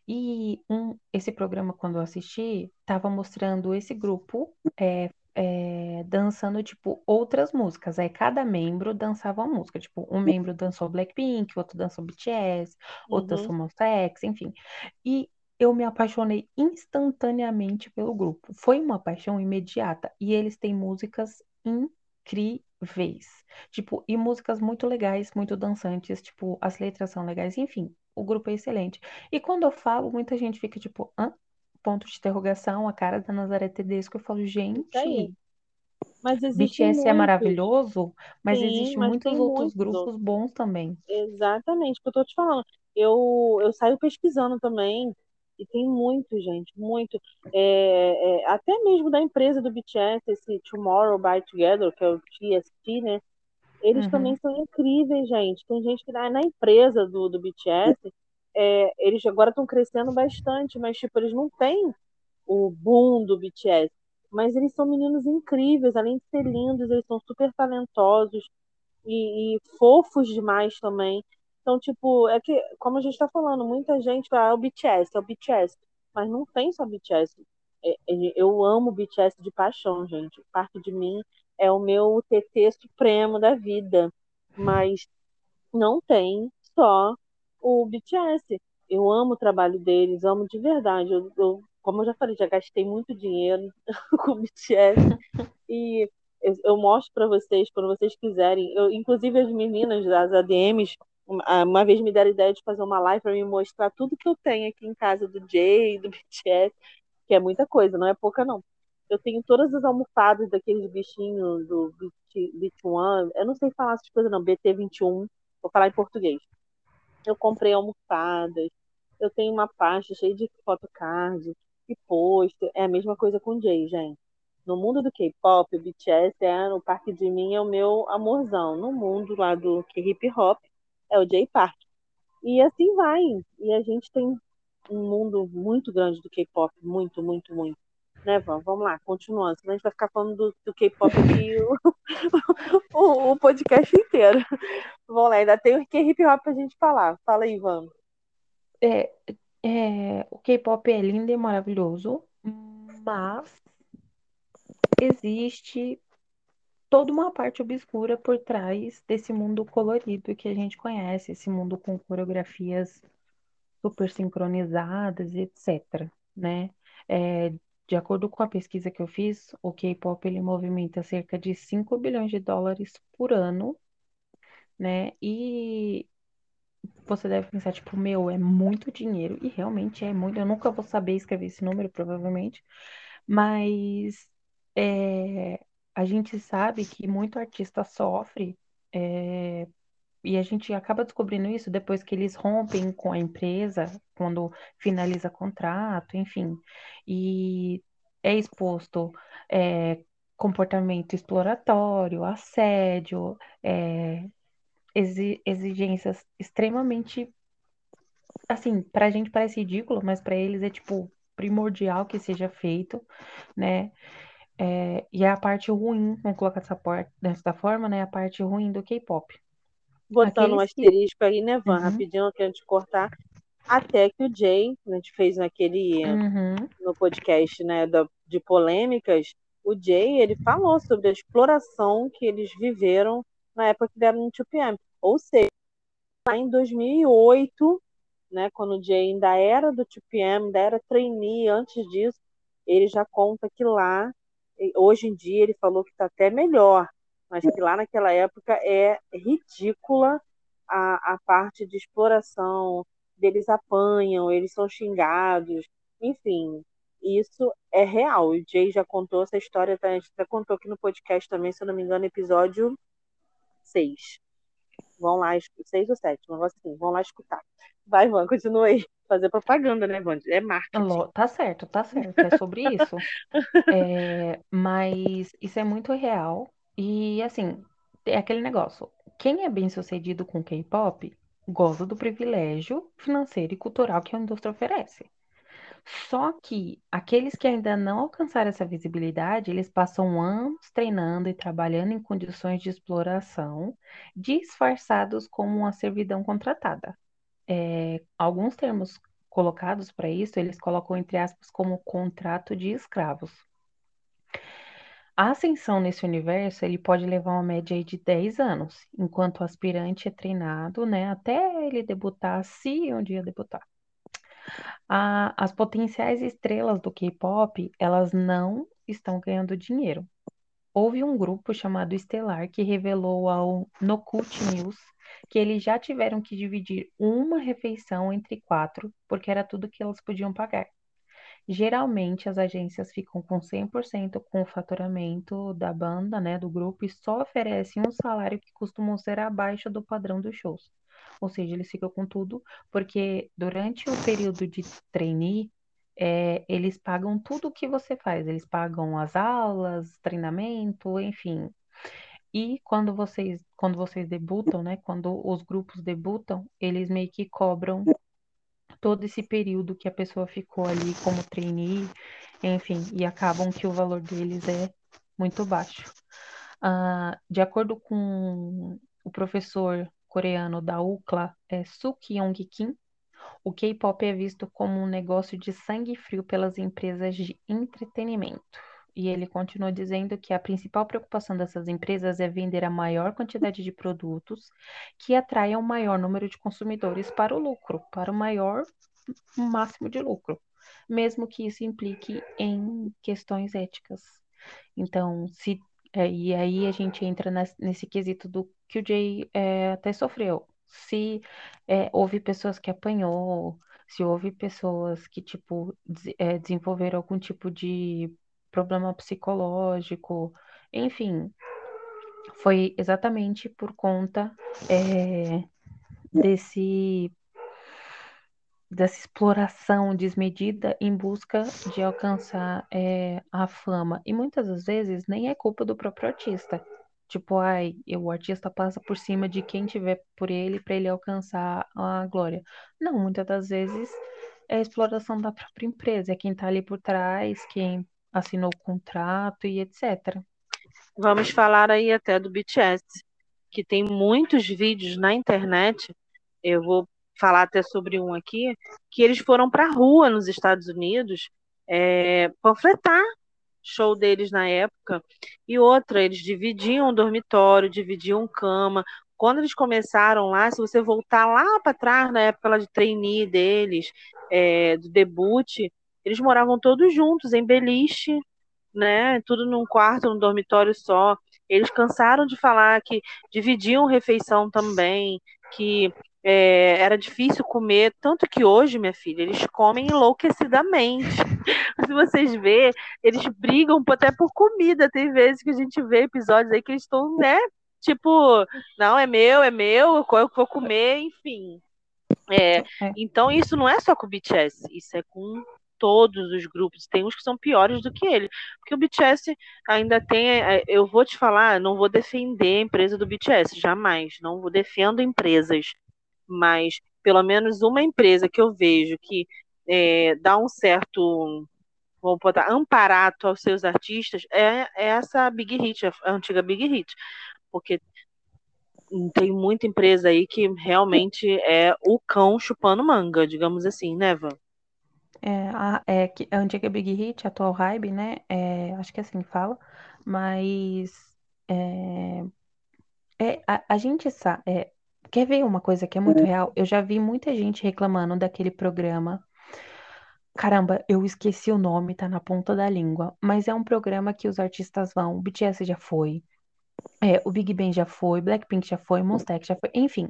E um, esse programa, quando eu assisti, tava mostrando esse grupo é, é, dançando, tipo, outras músicas. Aí cada membro dançava uma música. Tipo, um membro dançou Blackpink, outro dançou BTS, outro Uhum. dançou Monsta X, enfim. E eu me apaixonei instantaneamente pelo grupo. Foi uma paixão imediata. E eles têm músicas incríveis. Tipo, e músicas muito legais, muito dançantes. Tipo, as letras são legais. Enfim, o grupo é excelente. E quando eu falo, muita gente fica tipo, hã? Ponto de interrogação, a cara da Nazaré Tedesco. Eu falo, aí. gente, Mas existem BTS é muitos. maravilhoso, mas Sim, existem mas muitos tem outros muitos outros. grupos bons também. Exatamente, o que eu tô te falando. Eu, eu saio pesquisando também, e tem muito, gente, muito. É, é, até mesmo da empresa do BTS, esse Tomorrow by Together, que é o TST, né? Eles também Uhum. são incríveis, gente. Tem gente que na, na empresa do, do BTS, é, eles agora estão crescendo bastante, mas tipo, eles não têm o boom do BTS. Mas eles são meninos incríveis, além de ser lindos, eles são super talentosos e, e fofos demais também. Então, tipo, é que, como a gente tá falando, muita gente fala, ah, é o BTS, é o BTS. Mas não tem só BTS. É, eu amo BTS de paixão, gente. Parte de mim é o meu TT supremo da vida. Mas não tem só o BTS. Eu amo o trabalho deles, amo de verdade. Eu, eu, como eu já falei, já gastei muito dinheiro [laughs] com o BTS. E eu, eu mostro para vocês, quando vocês quiserem. Eu, inclusive, as meninas das ADMs, uma, uma vez me deram a ideia de fazer uma live para me mostrar tudo que eu tenho aqui em casa do Jay, do [laughs] BTS, que é muita coisa, não é pouca, não. Eu tenho todas as almofadas daqueles bichinhos do BT1, eu não sei falar essas coisas, não, BT21, vou falar em português. Eu comprei almofadas, eu tenho uma pasta cheia de photocard e pôster. É a mesma coisa com o Jay, gente. No mundo do K-pop, o BTS é no Parque de Mim é o meu amorzão. No mundo lá do hip hop é o Jay Park. E assim vai. E a gente tem um mundo muito grande do K-pop, muito, muito, muito. Né, Van? Vamos lá, continuando. Senão a gente vai ficar falando do, do K-pop aqui [laughs] o, o, o, podcast inteiro. Vamos lá, ainda tem o hip hop pra gente falar. Fala aí, Van. É, é, o K-pop é lindo e maravilhoso, mas existe toda uma parte obscura por trás desse mundo colorido que a gente conhece, esse mundo com coreografias super sincronizadas, etc, né? É, de acordo com a pesquisa que eu fiz, o K-pop ele movimenta cerca de 5 bilhões de dólares por ano, né? E você deve pensar, tipo, meu, é muito dinheiro. E realmente é muito. Eu nunca vou saber escrever esse número, provavelmente. Mas é, a gente sabe que muito artista sofre. é, e a gente acaba descobrindo isso depois que eles rompem com a empresa, quando finaliza contrato, enfim. E é exposto é, comportamento exploratório, assédio, é, exi- exigências extremamente assim, pra gente parece ridículo, mas pra eles é tipo primordial que seja feito, né? É, e é a parte ruim, vamos colocar dessa, por- dessa forma, né? A parte ruim do K-pop. Botando um Aqueles que. asterisco aí, né, Van? Uhum, Rapidinho, eu quero te cortar. Até que o Jay, a gente fez naquele uhum, no podcast né, da, de polêmicas, o Jay ele falou sobre a exploração que eles viveram na época que deram no 2PM. Ou seja, lá em 2008 né? Quando o Jay ainda era do TPM, ainda era trainee antes disso, ele já conta que lá, hoje em dia, ele falou que está até melhor, mas que lá naquela época é ridícula a, a parte de exploração, deles apanham, eles são xingados, enfim, isso é real. O Jay já contou essa história, tá? até contou aqui no podcast também, se eu não me engano, episódio 6. Vão lá, 6 ou 7, um assim, vão lá escutar. Vai, Van, continua aí. Fazer propaganda, né, Van? É marketing. Tá certo, tá certo. É sobre isso. [laughs] é, mas isso é muito real. E, assim, é aquele negócio. Quem é bem sucedido com K-pop goza do privilégio financeiro e cultural que a indústria oferece. Só que aqueles que ainda não alcançaram essa visibilidade, eles passam anos treinando e trabalhando em condições de exploração, disfarçados como uma servidão contratada. É, alguns termos colocados para isso, eles colocam entre aspas como contrato de escravos. A ascensão nesse universo, ele pode levar uma média de 10 anos, enquanto o aspirante é treinado, né, até ele debutar, se um dia debutar. A, as potenciais estrelas do K-pop, elas não estão ganhando dinheiro. Houve um grupo chamado Estelar que revelou ao Nocult News que eles já tiveram que dividir uma refeição entre quatro, porque era tudo que elas podiam pagar. Geralmente as agências ficam com 100% com o faturamento da banda, né, do grupo, e só oferecem um salário que costumam ser abaixo do padrão dos shows. Ou seja, eles ficam com tudo, porque durante o período de trainee, é, eles pagam tudo o que você faz. Eles pagam as aulas, treinamento, enfim. E quando vocês, quando vocês debutam, né? Quando os grupos debutam, eles meio que cobram todo esse período que a pessoa ficou ali como trainee, enfim, e acabam que o valor deles é muito baixo. Uh, de acordo com o professor coreano da UCLA, é Suk Yong Kim, o K-pop é visto como um negócio de sangue frio pelas empresas de entretenimento. E ele continua dizendo que a principal preocupação dessas empresas é vender a maior quantidade de produtos que atraiam o maior número de consumidores para o lucro, para o maior máximo de lucro, mesmo que isso implique em questões éticas. Então, se é, e aí a gente entra nesse, nesse quesito do que o Jay é, até sofreu. Se é, houve pessoas que apanhou, se houve pessoas que, tipo, é, desenvolveram algum tipo de problema psicológico, enfim, foi exatamente por conta é, desse dessa exploração desmedida em busca de alcançar é, a fama. E muitas das vezes nem é culpa do próprio artista. Tipo, ai, o artista passa por cima de quem tiver por ele para ele alcançar a glória. Não, muitas das vezes é a exploração da própria empresa, é quem está ali por trás, quem assinou o contrato e etc. Vamos falar aí até do BTS, que tem muitos vídeos na internet. Eu vou falar até sobre um aqui, que eles foram para a rua nos Estados Unidos é, panfletar show deles na época. E outra, eles dividiam o dormitório, dividiam cama. Quando eles começaram lá, se você voltar lá para trás, na época de trainee deles, é, do debut, eles moravam todos juntos, em beliche, né? Tudo num quarto, num dormitório só. Eles cansaram de falar que dividiam refeição também, que é, era difícil comer, tanto que hoje, minha filha, eles comem enlouquecidamente. [laughs] Se vocês verem, eles brigam até por comida. Tem vezes que a gente vê episódios aí que eles estão, né? Tipo, não, é meu, é meu, eu vou comer, enfim. É, é, então, isso não é só com o BTS, isso é com todos os grupos. Tem uns que são piores do que ele. Porque o BTS ainda tem. É, eu vou te falar, não vou defender a empresa do BTS, jamais. Não vou defendo empresas mas pelo menos uma empresa que eu vejo que é, dá um certo, vamos botar, amparato aos seus artistas é, é essa Big Hit, a antiga Big Hit, porque tem muita empresa aí que realmente é o cão chupando manga, digamos assim, né, Van? É, a, é, a antiga Big Hit, a atual Hybe, né? É, acho que é assim que fala, mas é, é, a, a gente sabe, é, quer ver uma coisa que é muito real? Eu já vi muita gente reclamando daquele programa. Caramba, eu esqueci o nome, tá na ponta da língua. Mas é um programa que os artistas vão. O BTS já foi. É, o Big Bang já foi, Blackpink já foi, Monsta X já foi, enfim.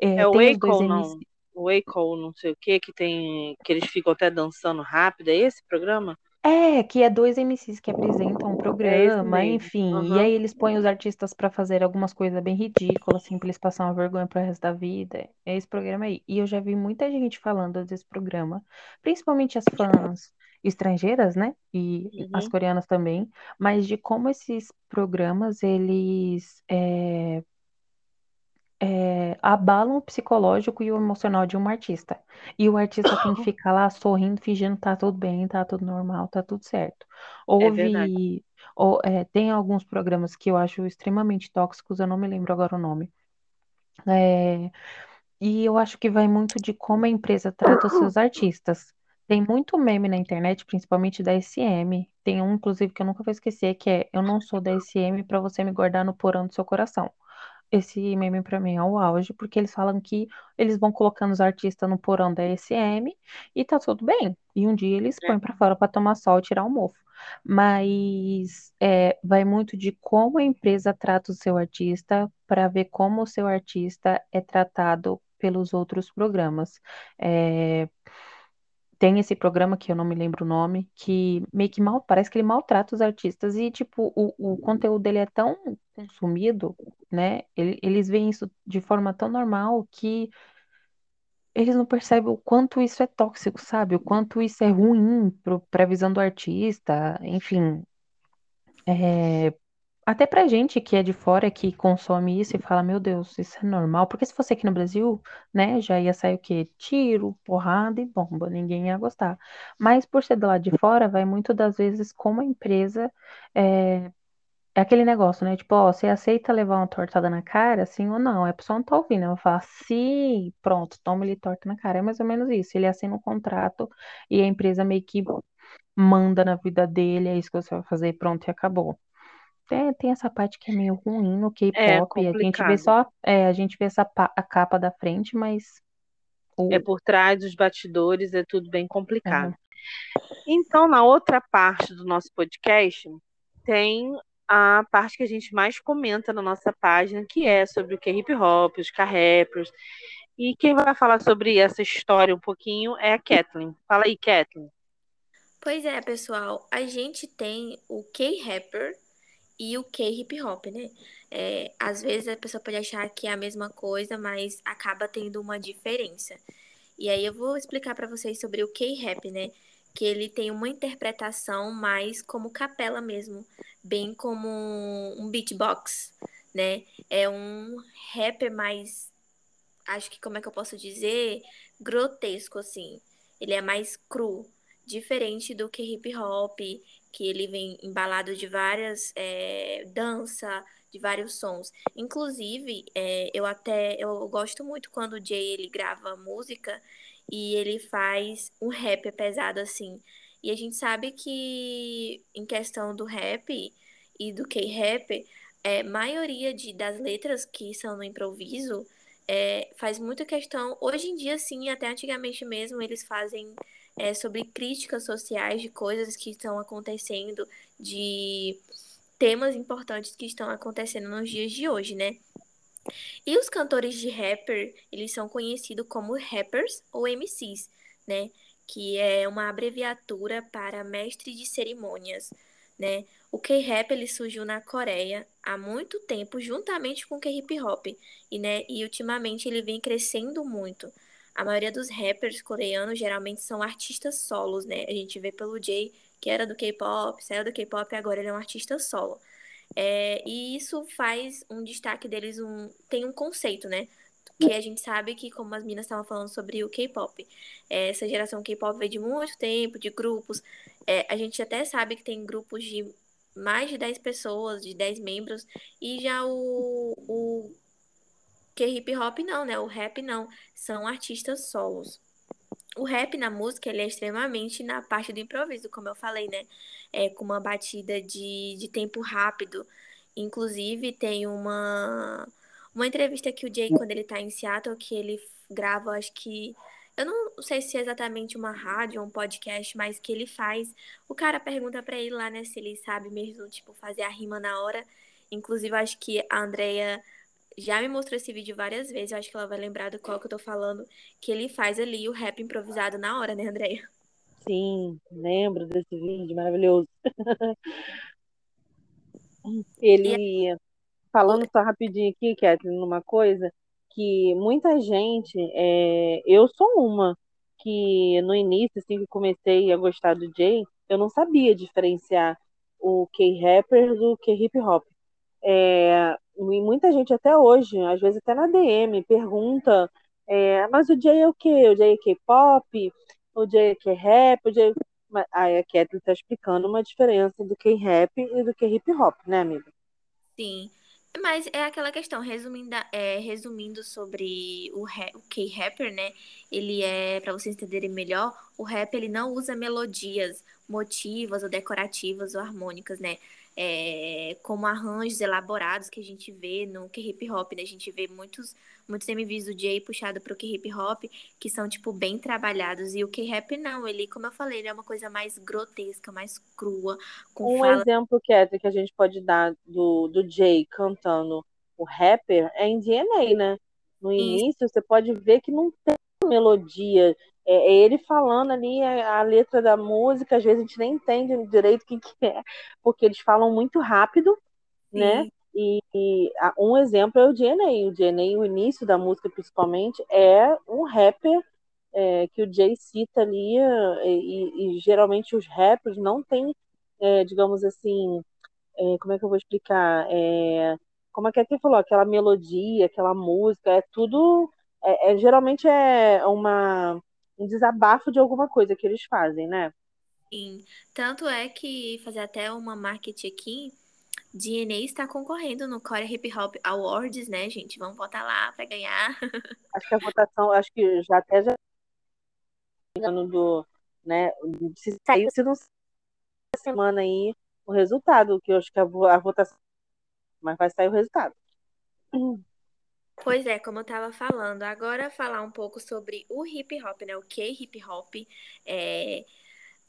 É, É o tem os dois Wacom, não. MC. O Wacom, não sei o que, que tem. que eles ficam até dançando rápido. É esse programa? É, que é dois MCs que apresentam o programa, mesmo. enfim. E aí eles põem os artistas pra fazer algumas coisas bem ridículas, assim, pra eles passarem uma vergonha pro resto da vida. É esse programa aí. E eu já vi muita gente falando desse programa, principalmente as fãs estrangeiras, né? E as Uhum. coreanas também, mas de como esses programas, eles é, é, abalam o psicológico e o emocional de um artista. E o artista [coughs] tem que ficar lá sorrindo, fingindo que tá tudo bem, tá tudo normal, tá tudo certo. É. Houve. ou, é, tem alguns programas que eu acho extremamente tóxicos, eu não me lembro agora o nome. É, e eu acho que vai muito de como a empresa trata os seus artistas. Tem muito meme na internet, principalmente da SM. Tem um, inclusive, que eu nunca vou esquecer, que é Eu não sou da SM pra você me guardar no porão do seu coração. Esse meme pra mim é o auge, porque eles falam que eles vão colocando os artistas no porão da SM e tá tudo bem. E um dia eles É. põem pra fora pra tomar sol e tirar o mofo. Mas é, vai muito de como a empresa trata o seu artista para ver como o seu artista é tratado pelos outros programas. É, tem esse programa que eu não me lembro o nome, que meio que mal, parece que ele maltrata os artistas e, tipo, o, o conteúdo dele é tão consumido, né? Ele- eles veem isso de forma tão normal que eles não percebem o quanto isso é tóxico, sabe? O quanto isso é ruim pro, pra visão do artista, enfim. É, até pra gente que é de fora, que consome isso e fala, meu Deus, isso é normal. Porque se fosse aqui no Brasil, né, já ia sair o quê? Tiro, porrada e bomba, ninguém ia gostar. Mas por ser do lado de fora, vai muito das vezes como a empresa é, é aquele negócio, né? Tipo, ó, você aceita levar uma tortada na cara, sim ou não? A pessoa não tá ouvindo, ela fala, sim, pronto, toma-lhe torta na cara. É mais ou menos isso. Ele assina um contrato e a empresa meio que manda na vida dele, é isso que você vai fazer, pronto, e acabou. Tem, tem essa parte que é meio ruim no É K-pop. A gente vê só, é, a gente vê essa a capa da frente, mas É o, por trás dos bastidores, é tudo bem complicado. é, Então, na outra parte do nosso podcast, tem a parte que a gente mais comenta na nossa página, que é sobre o que é hip hop, os K-rappers. E quem vai falar sobre essa história um pouquinho é a Kathleen. Fala aí, Kathleen. Pois é, pessoal, a gente tem o K-Rapper e o K-Hip Hop, né? É, às vezes a pessoa pode achar que é a mesma coisa, mas acaba tendo uma diferença. E aí eu vou explicar para vocês sobre o K-Rap, né? Que ele tem uma interpretação mais como capela mesmo, bem como um beatbox, né? É um rapper mais, acho que como é que eu posso dizer, grotesco assim. Ele é mais cru, diferente do que hip hop, que ele vem embalado de várias é, dança, de vários sons. Inclusive, é, eu até eu gosto muito quando o Jay ele grava música e ele faz um rap pesado assim. E a gente sabe que em questão do rap e do K-rap, é, maioria de, das letras que são no improviso é, faz muita questão. Hoje em dia, sim, até antigamente mesmo, eles fazem é, sobre críticas sociais de coisas que estão acontecendo, de temas importantes que estão acontecendo nos dias de hoje, né? E os cantores de rapper, eles são conhecidos como rappers ou MCs, né? Que é uma abreviatura para mestre de cerimônias, né? O K-rap ele surgiu na Coreia há muito tempo, juntamente com o K-hip hop, e né, e ultimamente ele vem crescendo muito. A maioria dos rappers coreanos geralmente são artistas solos, né? A gente vê pelo Jay, que era do K-pop, saiu do K-pop e agora ele é um artista solo. É, e isso faz um destaque deles, um, tem um conceito, né? Que a gente sabe que, como as meninas estavam falando sobre o K-pop, é, essa geração K-pop veio de muito tempo, de grupos. É, a gente até sabe que tem grupos de mais de 10 pessoas, de 10 membros, e já o, o K-hip hop não, né? O rap não. São artistas solos. O rap na música, ele é extremamente na parte do improviso, como eu falei, né? É com uma batida de, de tempo rápido. Inclusive, tem uma, uma entrevista que o Jay, quando ele tá em Seattle, que ele grava, acho que. Eu não sei se é exatamente uma rádio ou um podcast, mas que ele faz. O cara pergunta para ele lá, né, se ele sabe mesmo, tipo, fazer a rima na hora. Inclusive, acho que a Andrea já me mostrou esse vídeo várias vezes. Eu acho que ela vai lembrar do qual que eu tô falando. Que ele faz ali o rap improvisado na hora, né, Andrea? Sim, lembro desse vídeo maravilhoso. [laughs] Ele, falando só rapidinho aqui, Kathleen, numa coisa, que muita gente, é, eu sou uma, que no início, assim que comecei a gostar do Jay, eu não sabia diferenciar o K-Rapper do K-Hip Hop. É, e muita gente até hoje, às vezes até na DM, pergunta, é, mas o Jay é o quê? O Jay é K-Pop? o J que é rap, o J... Aí a Kathleen está explicando uma diferença do que rap e do que hip hop, né, amiga? Sim. Mas é aquela questão, resumindo, é, resumindo sobre o, o K-Rapper, né? Ele é, para vocês entenderem melhor, o rap ele não usa melodias motivas ou decorativas ou harmônicas, né? É, como arranjos elaborados que a gente vê no K-Hip Hop, né? A gente vê muitos muitos MVs do Jay puxado pro K-hip hop, que são, tipo, bem trabalhados. E o K-rap não, ele, como eu falei, ele é uma coisa mais grotesca, mais crua. um fala... exemplo, Kéter, que a gente pode dar do, do Jay cantando o rapper é em DNA, né? No início, Isso. você pode ver que não tem melodia. É, é ele falando ali a, a, letra da música, às vezes a gente nem entende direito o que, que é, porque eles falam muito rápido, né? Sim. né? E, e, um exemplo é o DNA. O DNA, o início da música principalmente, é um rapper é, que o Jay cita ali, e, e, geralmente os rappers não têm, é, digamos assim, é, como é que eu vou explicar? É, como é que você falou? Aquela melodia, aquela música, é tudo. É, é, geralmente é uma, um desabafo de alguma coisa que eles fazem, né? Sim. Tanto é que fazer até uma marketing aqui DNA está concorrendo no Core Hip Hop Awards, né, gente? Vamos votar lá para ganhar. [laughs] Acho que a votação, acho que já até já do, né, se saiu, se não semana aí o resultado, que eu acho que a, a votação, mas vai sair o resultado. [clears throat] Pois é, como eu estava falando, agora falar um pouco sobre o hip hop, né? O que hip hop é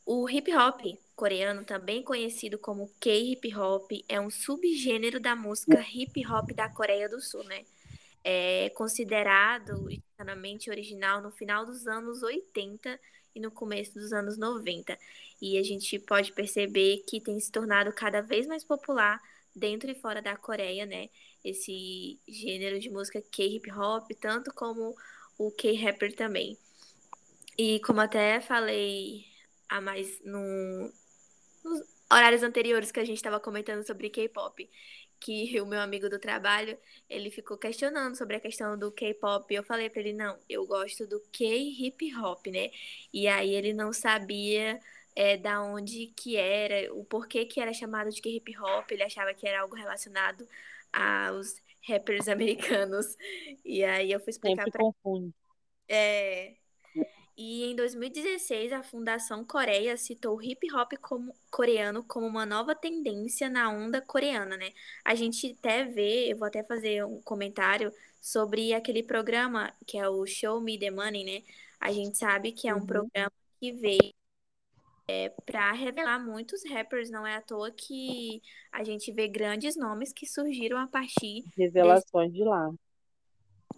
o hip hop coreano, também conhecido como K-hip hop, é um subgênero da música hip hop da Coreia do Sul, né? É considerado extremamente original no final dos anos 80 e no começo dos anos 90. E a gente pode perceber que tem se tornado cada vez mais popular dentro e fora da Coreia, né? Esse gênero de música K-hip hop, tanto como o K-rapper também. E como até falei a mais no, nos horários anteriores que a gente estava comentando sobre K-pop, que o meu amigo do trabalho, ele ficou questionando sobre a questão do K-pop, eu falei para ele, não, eu gosto do K-hip hop, né? E aí ele não sabia é, da onde que era, o porquê que era chamado de K-hip hop, ele achava que era algo relacionado aos rappers americanos. E aí eu fui explicar para confunde. É, e em 2016, a Fundação Coreia citou o hip hop como, coreano como uma nova tendência na onda coreana, né? A gente até vê, eu vou até fazer um comentário sobre aquele programa que é o Show Me the Money, né? A gente sabe que é um uhum. programa que veio é, para revelar muitos rappers, não é à toa que a gente vê grandes nomes que surgiram a partir revelações desse... de lá.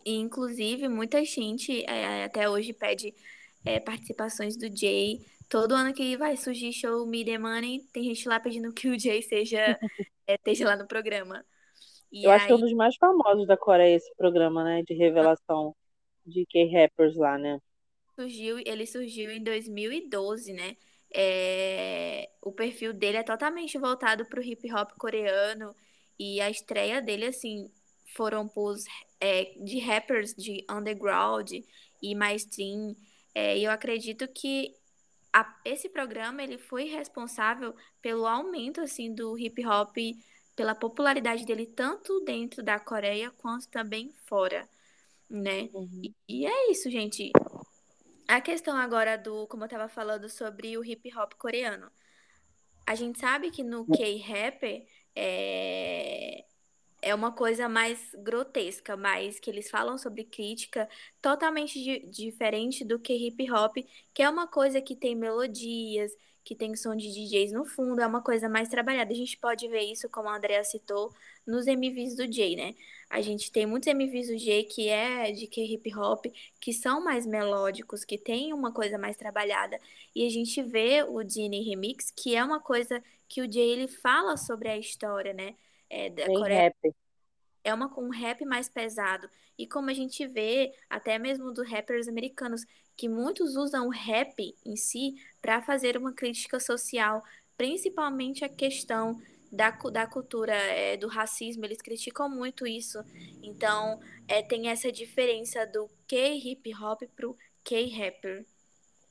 E, inclusive, muita gente é, até hoje pede é, participações do Jay. Todo ano que vai surgir show Me The Money, tem gente lá pedindo que o Jay seja, [laughs] é, esteja lá no programa. E Eu aí... acho que é um dos mais famosos da Coreia esse programa, né? De revelação de K-rappers lá, né? Surgiu, ele surgiu em 2012, né? É, o perfil dele é totalmente voltado para o hip hop coreano e a estreia dele, assim, foram pros, é, de rappers de underground e mainstream. É, eu acredito que a, esse programa ele foi responsável pelo aumento assim do hip hop, pela popularidade dele tanto dentro da Coreia quanto também fora, né? Uhum. E, e, é isso, gente. A questão agora do, como eu estava falando sobre o hip hop coreano. A gente sabe que no K-rap é, é uma coisa mais grotesca, mas que eles falam sobre crítica totalmente di diferente do que hip hop, que é uma coisa que tem melodias, que tem som de DJs no fundo, é uma coisa mais trabalhada. A gente pode ver isso, como a Andrea citou, nos MVs do Jay, né? A gente tem muitos MVs do Jay que é de que hip hop, que são mais melódicos, que tem uma coisa mais trabalhada. E a gente vê o Disney Remix, que é uma coisa que o Jay ele fala sobre a história, né? É, da Bem Coreia. Rap. É uma, um rap mais pesado. E como a gente vê, até mesmo dos rappers americanos, que muitos usam o rap em si para fazer uma crítica social, principalmente a questão da, da cultura é, do racismo, eles criticam muito isso. Então, é, tem essa diferença do K-hip hop pro K-rapper.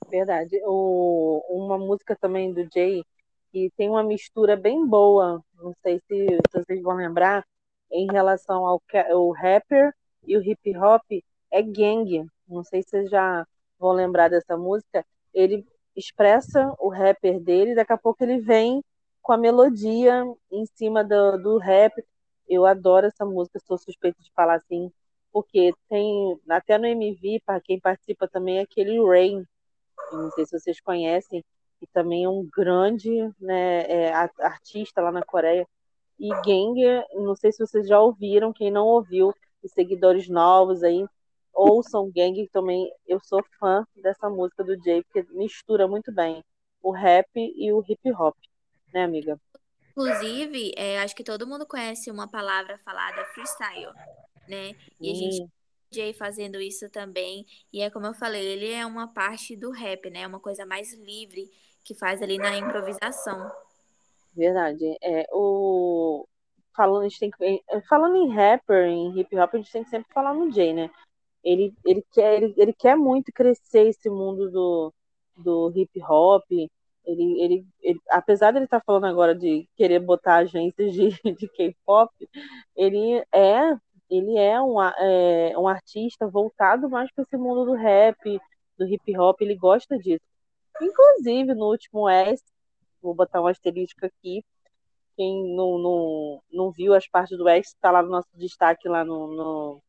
Verdade. O, uma música também do Jay que tem uma mistura bem boa, não sei se, se vocês vão lembrar, em relação ao, ao rapper e o hip hop, é Gang. Não sei se vocês já vão lembrar dessa música. Ele expressa o rapper dele, daqui a pouco ele vem com a melodia em cima do, do rap. Eu adoro essa música, sou suspeita de falar assim, porque tem até no MV, para quem participa também, é aquele Rain. Não sei se vocês conhecem, que também é um grande né, é, artista lá na Coreia. E Gang, não sei se vocês já ouviram, quem não ouviu, os seguidores novos aí, ouçam Gang também. Eu sou fã dessa música do Jay, porque mistura muito bem o rap e o hip hop né, amiga? Inclusive, é, acho que todo mundo conhece uma palavra falada freestyle, né? E a gente Jay fazendo isso também. E é como eu falei, ele é uma parte do rap, né? Uma coisa mais livre que faz ali na improvisação. Verdade. É, o... Falando, a gente tem que... Falando em rapper, em hip hop, a gente tem que sempre falar no Jay, né? Ele, ele, quer, ele, ele quer muito crescer esse mundo do, do hip hop, ele, ele, ele, apesar de ele estar tá falando agora de querer botar agências de, [laughs] de K-pop, ele é ele é um, é um artista voltado mais para esse mundo do rap, do hip hop, ele gosta disso. Inclusive, no último S, vou botar um asterisco aqui, quem não, não, não viu as partes do S, está lá no nosso destaque lá no, no,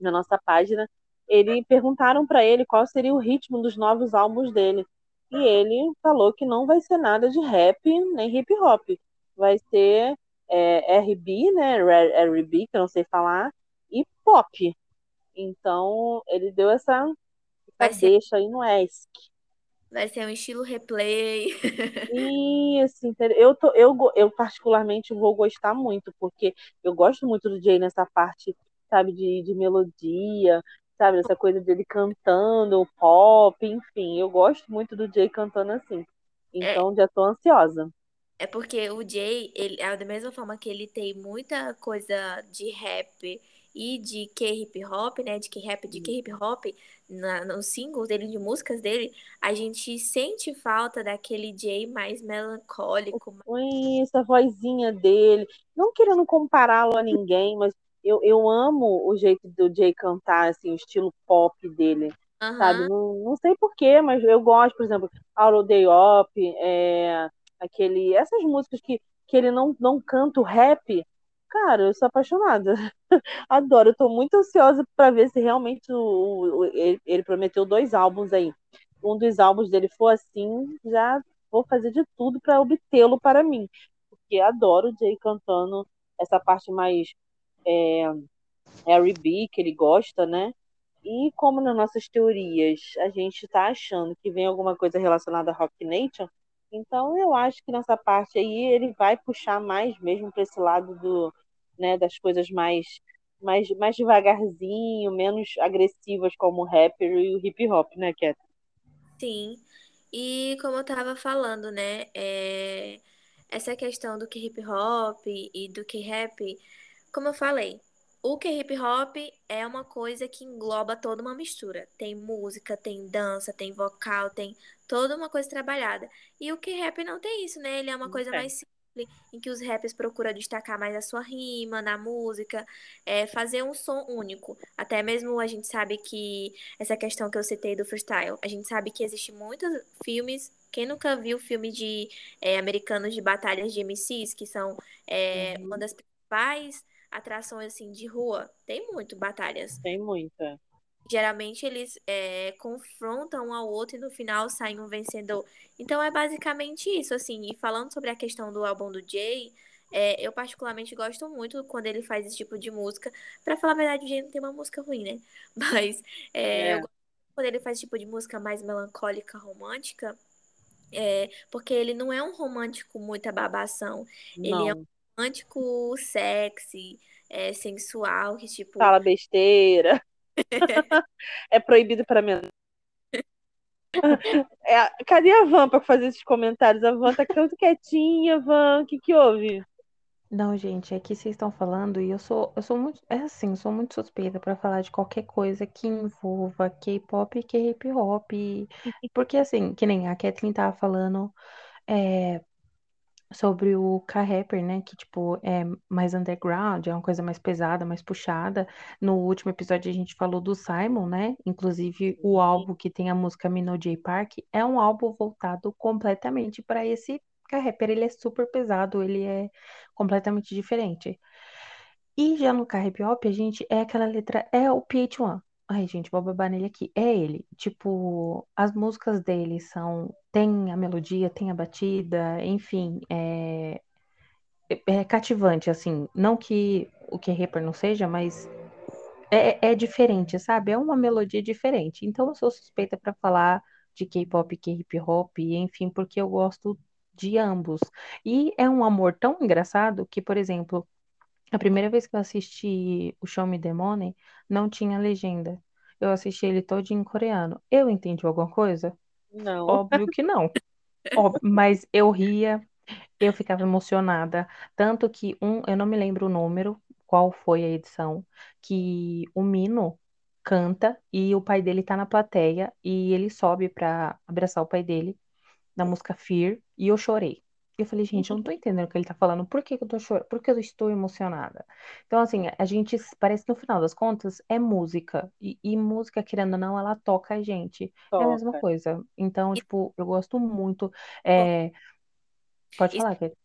na nossa página, ele perguntaram para ele qual seria o ritmo dos novos álbuns dele. E ele falou que não vai ser nada de rap nem hip hop. Vai ser é, RB, né? RB, que eu não sei falar, e pop. Então, ele deu essa, essa deixa aí no ESC. Vai ser um estilo replay. [laughs] Isso, eu, tô, eu, eu particularmente vou gostar muito, porque eu gosto muito do Jay nessa parte, sabe, de, de melodia, sabe? Essa coisa dele cantando, pop, enfim. Eu gosto muito do Jay cantando assim. Então é, já tô ansiosa. É porque o Jay, ele é da mesma forma que ele tem muita coisa de rap e de K-hip hop, né? De K-rap, de K-hip hop, na, nos singles dele, de músicas dele, a gente sente falta daquele Jay mais melancólico. Isso, a vozinha dele. Não querendo compará-lo a ninguém, mas eu, eu amo o jeito do Jay cantar, assim, o estilo pop dele, uhum. sabe? Não, não sei porquê, mas eu gosto, por exemplo, Out Day Op, é, aquele, essas músicas que, que ele não, não canta o rap, cara, eu sou apaixonada. [laughs] Adoro, eu tô muito ansiosa para ver se realmente o, o, ele, ele prometeu dois álbuns aí. Um dos álbuns dele for assim, já vou fazer de tudo para obtê-lo para mim. Porque adoro o Jay cantando essa parte mais é, Harry B, que ele gosta, né? E como nas nossas teorias a gente está achando que vem alguma coisa relacionada a Rock Nation, então eu acho que nessa parte aí ele vai puxar mais mesmo para esse lado do, né, das coisas mais, mais, mais devagarzinho, menos agressivas como o rapper e o hip hop, né, Cat? Sim. E como eu estava falando, né, é... essa questão do que hip hop e do que rap como eu falei, o que hip hop é uma coisa que engloba toda uma mistura. Tem música, tem dança, tem vocal, tem toda uma coisa trabalhada. E o que rap não tem isso, né? Ele é uma coisa mais simples, em que os rappers procuram destacar mais a sua rima na música, é, fazer um som único. Até mesmo a gente sabe que essa questão que eu citei do freestyle, a gente sabe que existe muitos filmes. Quem nunca viu filme de é, americanos de batalhas de MCs, que são é, uhum. uma das principais atrações assim de rua, tem muito batalhas. Tem muita. Geralmente eles é, confrontam um ao outro e no final sai um vencedor. Então é basicamente isso, assim. E falando sobre a questão do álbum do Jay, é, eu particularmente gosto muito quando ele faz esse tipo de música. Pra falar a verdade, o Jay não tem uma música ruim, né? [laughs] Mas é, É. eu gosto quando ele faz esse tipo de música mais melancólica, romântica. É, porque ele não é um romântico muita babação. Ele é Não. romântico sexy, é, sensual, que tipo. Fala besteira. É proibido para mim. É, cadê a Van para fazer esses comentários? A Van tá tanto quietinha, Van. O que que houve? Não, gente, é que vocês estão falando e eu sou, eu sou muito, é assim, sou muito suspeita pra falar de qualquer coisa que envolva K-pop e K-hip hop, porque assim, que nem a Kathleen tava falando é, sobre o K-rapper, né, que tipo é mais underground, é uma coisa mais pesada, mais puxada. No último episódio a gente falou do Simon, né? Inclusive o álbum que tem a música Minot J Park é um álbum voltado completamente para esse K-rapper, ele é super pesado, ele é completamente diferente. E já no K-hip hop, a gente é aquela letra, é o PH1. Ai, gente, vou babar nele aqui. É ele. Tipo, as músicas dele são. Tem a melodia, tem a batida, enfim, é, é cativante, assim. Não que o que rapper não seja, mas é, é diferente, sabe? É uma melodia diferente. Então eu sou suspeita pra falar de K-pop, K-hip hop, enfim, porque eu gosto de ambos. E é um amor tão engraçado que, por exemplo, a primeira vez que eu assisti o Show Me the Money, não tinha legenda. Eu assisti ele todo em coreano. Eu entendi alguma coisa? Não. Óbvio que não. Óbvio, [laughs] mas eu ria, eu ficava emocionada. Tanto que um, eu não me lembro o número, qual foi a edição, que o Mino canta e o pai dele tá na plateia e ele sobe pra abraçar o pai dele na música Fear e eu chorei. Eu falei, gente, eu não tô entendendo o que ele tá falando. Por que que eu tô chorando? Por que eu estou emocionada? Então, assim, a gente parece que no final das contas é música. E, e música, querendo ou não, ela toca a gente. É a mesma Toca. coisa. Então, tipo, eu gosto muito. É... Pode falar, Kate.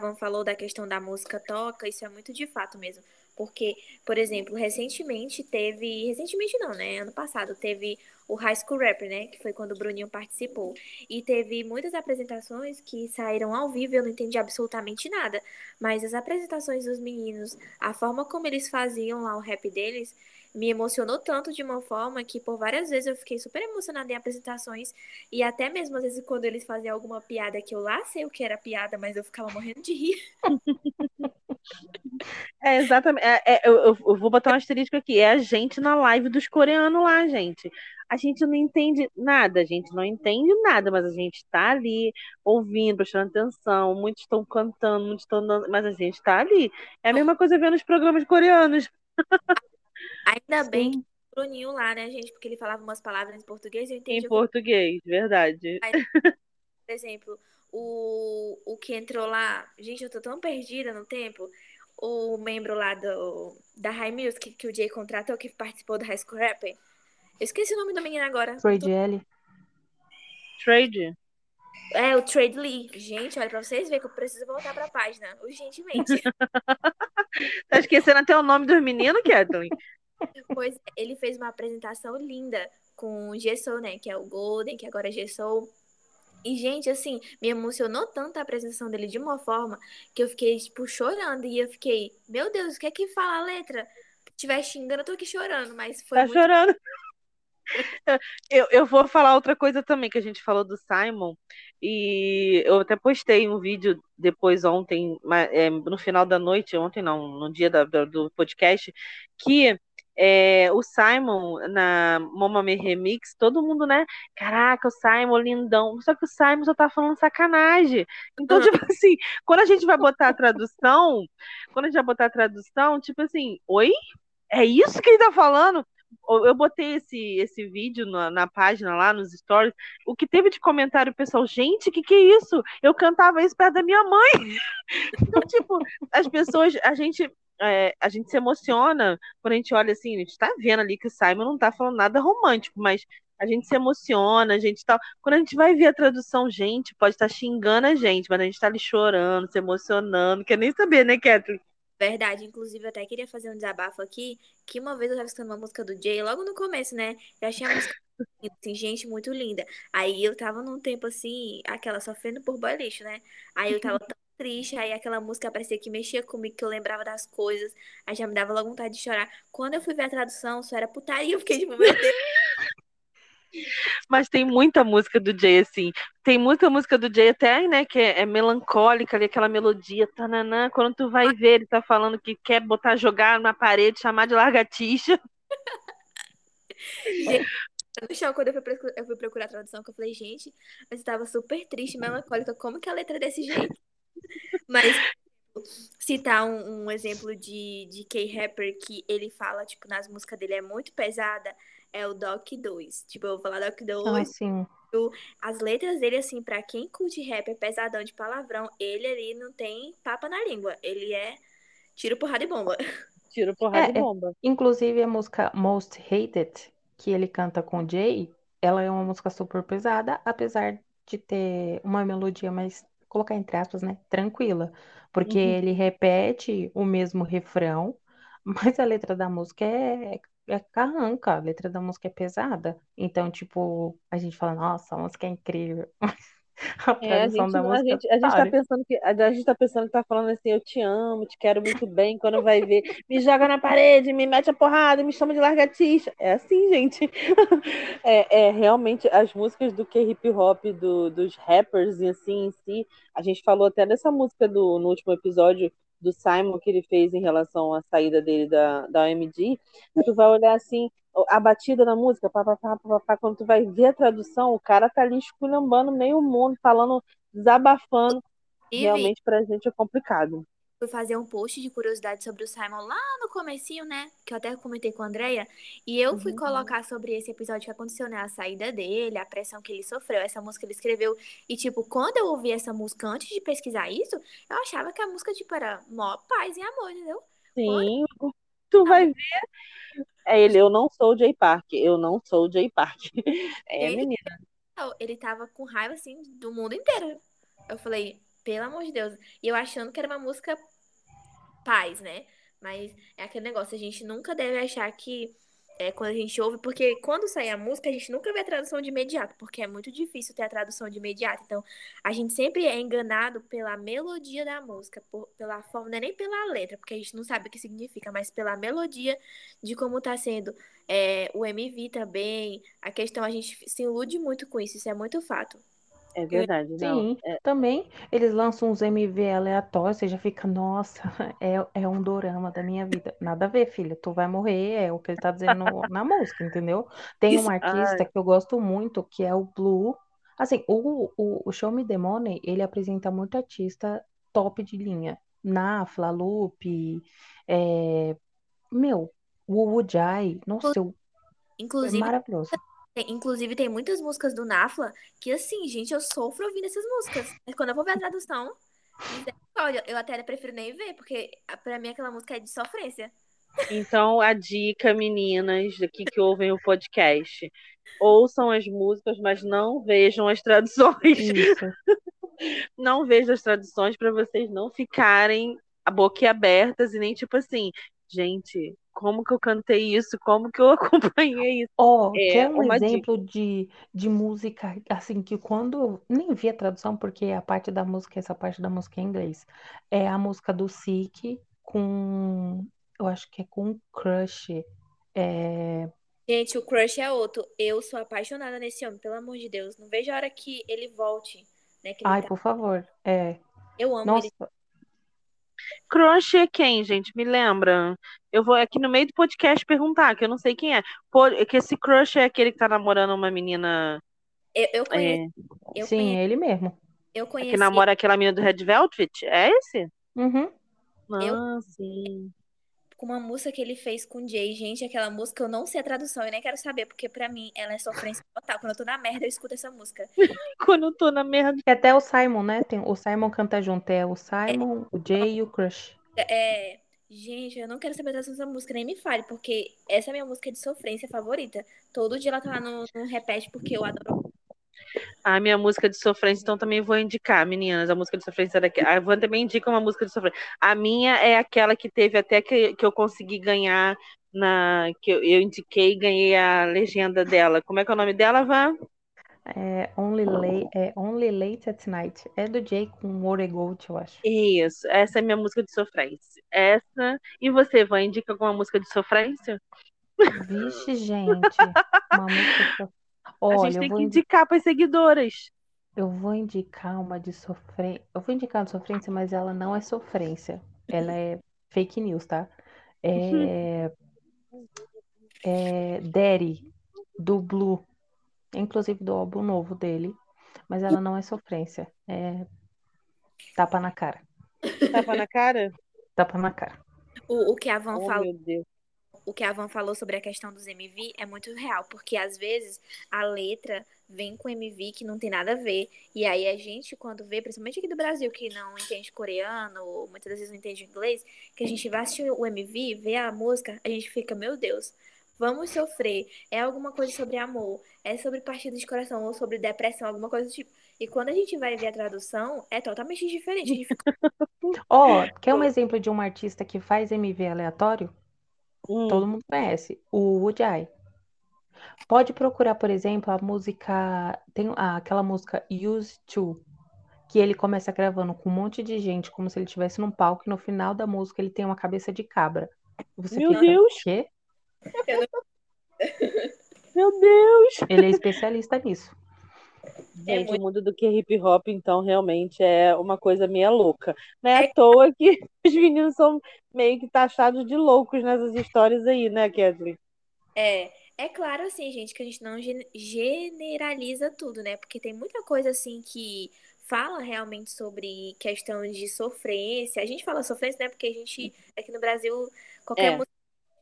Van falou da questão da música toca, isso é muito de fato mesmo. Porque, por exemplo, recentemente teve. Recentemente não, né? Ano passado teve o High School Rapper, né? Que foi quando o Bruninho participou. E teve muitas apresentações que saíram ao vivo, eu não entendi absolutamente nada. Mas as apresentações dos meninos, a forma como eles faziam lá o rap deles, me emocionou tanto de uma forma que por várias vezes eu fiquei super emocionada em apresentações. E até mesmo às vezes quando eles faziam alguma piada que eu lá sei o que era piada, mas eu ficava morrendo de rir. É exatamente. é- é- eu, eu- vou botar um asterisco aqui. É a gente na live dos coreanos lá, gente. A gente não entende nada, a gente não entende nada, mas a gente está ali ouvindo, prestando atenção. Muitos estão cantando, muitos estão dando, mas a gente está ali. É a mesma coisa vendo os programas coreanos. [laughs] Ainda bem que Sim. o Bruninho lá, né, gente? Porque ele falava umas palavras em português e eu entendi Em o que português, verdade. [laughs] por exemplo, o, o que entrou lá. Gente, eu tô tão perdida no tempo. O membro lá do, da High Music que o Jay contratou, que participou do High School Rapper. Eu esqueci o nome do menino agora. Trade L. Trade. É, o Trade Lee. Gente, olha, pra vocês verem que eu preciso voltar pra página, urgentemente. [laughs] Tá esquecendo até o nome dos meninos, Kathleen? pois é, ele fez uma apresentação linda com o G-Soul, né? Que é o Golden, que agora é G-Soul. E, gente, assim, me emocionou tanto a apresentação dele de uma forma que eu fiquei, tipo, chorando. E eu fiquei, meu Deus, o que é que fala a letra? Se estiver xingando, eu tô aqui chorando, mas foi Tá muito. chorando. [laughs] Eu, eu vou falar outra coisa também que a gente falou do Simon e eu até postei um vídeo depois ontem, é, no final da noite, ontem não, no dia da- do podcast, que é, o Simon na Momame Remix, todo mundo, né? Caraca, o Simon lindão. Só que o Simon só tá falando sacanagem. Então, tipo [laughs] assim, quando a gente vai botar a tradução, quando a gente vai botar a tradução, tipo assim, oi? É isso que ele tá falando? Eu botei esse, esse vídeo na, na página lá, nos stories. O que teve de comentário, pessoal, gente, que que é isso? Eu cantava isso perto da minha mãe. [laughs] Então, tipo, as pessoas, a gente, é, a gente se emociona quando a gente olha assim, a gente tá vendo ali que o Simon não tá falando nada romântico, mas a gente se emociona, a gente tá. Quando a gente vai ver a tradução, gente, pode estar xingando a gente, mas a gente tá ali chorando, se emocionando, quer nem saber, né, Kathleen? Verdade, inclusive eu até queria fazer um desabafo aqui, que uma vez eu tava escutando uma música do Jay, logo no começo, né? Já tinha música assim, gente muito linda. Aí eu tava num tempo assim, aquela sofrendo por boy lixo, né? Aí eu tava tão triste, aí aquela música parecia que mexia comigo, que eu lembrava das coisas, aí já me dava logo vontade de chorar. Quando eu fui ver a tradução, só era putaria, eu fiquei tipo, meu Deus. Mas tem muita música do Jay, assim. Tem muita música do Jay até, né, que é, é melancólica ali, aquela melodia, tananã. Quando tu vai ver, ele tá falando que quer botar, jogar na parede, chamar de largatixa. Gente, no chão, quando eu fui, eu fui procurar a tradução, que eu falei, gente, mas eu tava super triste, melancólica, como que a letra é desse jeito? Mas citar um, um exemplo de, de K-Rapper que ele fala, tipo, nas músicas dele é muito pesada, é o Doc 2. Tipo, eu vou falar Doc 2. Ah, sim. As letras dele, assim, pra quem curte rap é pesadão de palavrão, ele ali não tem papa na língua. Ele é tiro, porrada e bomba. [laughs] Tiro, porrada É, e é. bomba. Inclusive a música Most Hated, que ele canta com o Jay, ela é uma música super pesada, apesar de ter uma melodia mais, colocar entre aspas, né, tranquila, porque Uhum. ele repete o mesmo refrão, [laughs] mas a letra da música é, é carranca, a letra da música é pesada. Então, tipo, a gente fala, nossa, a música é incrível. [laughs] A É, a tradução gente, da a música, gente, a gente tá pensando que a gente tá pensando que tá falando assim, eu te amo, te quero muito bem, quando vai ver, me joga na parede, me mete a porrada, me chama de largatixa. É assim, [laughs] gente. É, é realmente as músicas do K-hip hop, do, dos rappers e assim em si. A gente falou até dessa música do, no último episódio do Simon que ele fez em relação à saída dele da, da OMG. Tu vai olhar assim, a batida da música, pá, pá, pá, pá, pá, quando tu vai ver a tradução, o cara tá ali esculhambando meio mundo, falando, desabafando. E Realmente pra gente é complicado. Fazer um post de curiosidade sobre o Simon lá no comecinho, né? Que eu até comentei com a Andrea. E eu fui Uhum. colocar sobre esse episódio que aconteceu, né? A saída dele, a pressão que ele sofreu, essa música ele escreveu. E, tipo, quando eu ouvi essa música antes de pesquisar isso, eu achava que a música, tipo, era mó paz e amor, entendeu? Sim, tu vai ver. É ele, eu não sou o Jay Park, eu não sou o Jay Park. [laughs] É, Ele- menina. Ele tava com raiva, assim, do mundo inteiro. Eu falei, pelo amor de Deus. E eu achando que era uma música paz, né? Mas é aquele negócio, a gente nunca deve achar que é quando a gente ouve, porque quando sai a música, a gente nunca vê a tradução de imediato, porque é muito difícil ter a tradução de imediato. Então, a gente sempre é enganado pela melodia da música, por- pela forma, não é nem pela letra, porque a gente não sabe o que significa, mas pela melodia de como tá sendo é, o MV também. A questão, a gente se ilude muito com isso, isso é muito fato. É verdade, não. Sim, É, também eles lançam uns MV aleatórios, você já fica, nossa, [laughs] é, é um dorama da minha vida. Nada a ver, filha, tu vai morrer, é o que ele tá dizendo na música, entendeu? Tem Isso- um artista que eu gosto muito, que é o Blue. Assim, o, o, o Show Me the Money, ele apresenta muito artista top de linha. Nafla, Lupe, é... meu, o Jai, nossa, eu- é Inclusive, maravilhoso. Tem- inclusive, tem muitas músicas do Nafla que, assim, gente, eu sofro ouvindo essas músicas. Mas quando eu vou ver a tradução, misericórdia, eu até prefiro nem ver, porque ah, pra mim aquela música é de sofrência. Então, a dica, meninas, aqui que ouvem o podcast, ouçam as músicas, mas não vejam as traduções. Isso. [laughs] Não vejam as traduções para vocês não ficarem a boca abertas e nem tipo assim, gente, como que eu cantei isso? Como que eu [laughs] acompanhei isso? Ó, É quer um uma dica. exemplo de, de música, assim, que quando eu nem vi a tradução, porque a parte da música, essa parte da música é em inglês, é a música do Sick com, eu acho que é com Crush, é, Gente, o Crush é outro. Eu sou apaixonada nesse homem, pelo amor de Deus. Não vejo a hora que ele volte, né? Que ele ai, tá- por favor, é, Eu amo nossa, ele. Crush é quem, gente? Me lembra? Eu vou aqui no meio do podcast perguntar, que eu não sei quem é. Pô, é que esse crush é aquele que tá namorando uma menina Eu, eu é, conheço, eu sim, conheço, é ele mesmo. eu que conheci namora aquela menina do Red Velvet? É esse? Uhum. Eu- Ah, sim. Com uma música que ele fez com o Jay. Gente, aquela música eu não sei a tradução, eu nem quero saber, porque pra mim ela é sofrência total. Quando eu tô na merda, eu escuto essa música. [laughs] Quando eu tô na merda. E até o Simon, né? Tem, o Simon canta junto, é o Simon, o Jay e o Crush. É, gente, eu não quero saber a tradução dessa música, nem me fale, porque essa é a minha música de sofrência favorita. Todo dia ela tá lá no, no repete, porque eu adoro. A minha música de sofrência, então também vou indicar, meninas, a música de sofrência daqui. A Van também indica uma música de sofrência. A minha é aquela que teve até que, que eu consegui ganhar na que eu, eu indiquei e ganhei a legenda dela. Como é que é o nome dela, Van? É Only, Late, é Only Late at Night. É do Jay com Oregold, eu acho. Isso, essa é a minha música de sofrência. Essa. E você, Van, indica alguma música de sofrência? Vixe, gente. Uma música. Olha, a gente tem que indi- indicar para as seguidoras. Eu vou indicar uma de sofrência. Eu vou indicar uma de sofrência, mas ela não é sofrência. Ela é fake news, tá? É. É Daddy, do Blue. Inclusive do álbum novo dele. Mas ela não é sofrência. É. Tapa na cara. Tapa na cara? Tapa na cara. O, o que a Van Oh, falou, meu Deus. O que a Van falou sobre a questão dos MV é muito real, porque às vezes a letra vem com MV que não tem nada a ver. E aí a gente, quando vê, principalmente aqui do Brasil, que não entende coreano, ou muitas vezes não entende inglês, que a gente vai assistir o MV, vê a música, a gente fica, meu Deus, vamos sofrer. É alguma coisa sobre amor, é sobre partida de coração, ou sobre depressão, alguma coisa do tipo. E quando a gente vai ver a tradução, é totalmente diferente. Gente fica, [laughs] Ó, quer um exemplo de um artista que faz MV aleatório? Hum, Todo mundo conhece. O Woody. Pode procurar, por exemplo, a música. Tem ah, aquela música Used to, que ele começa gravando com um monte de gente, como se ele estivesse num palco, e no final da música ele tem uma cabeça de cabra. Você Meu Deus! quê? Meu Deus! Ele é especialista nisso. É Gente, muito- o mundo do que hip hop, então, realmente é uma coisa meio louca. Não é É- à toa que [laughs] os meninos são meio que taxados de loucos nessas histórias aí, né, Kathleen? É, é claro, assim, gente, que a gente não gen- generaliza tudo, né? Porque tem muita coisa, assim, que fala realmente sobre questão de sofrência. A gente fala sofrência, né? Porque a gente, aqui no Brasil, qualquer É. música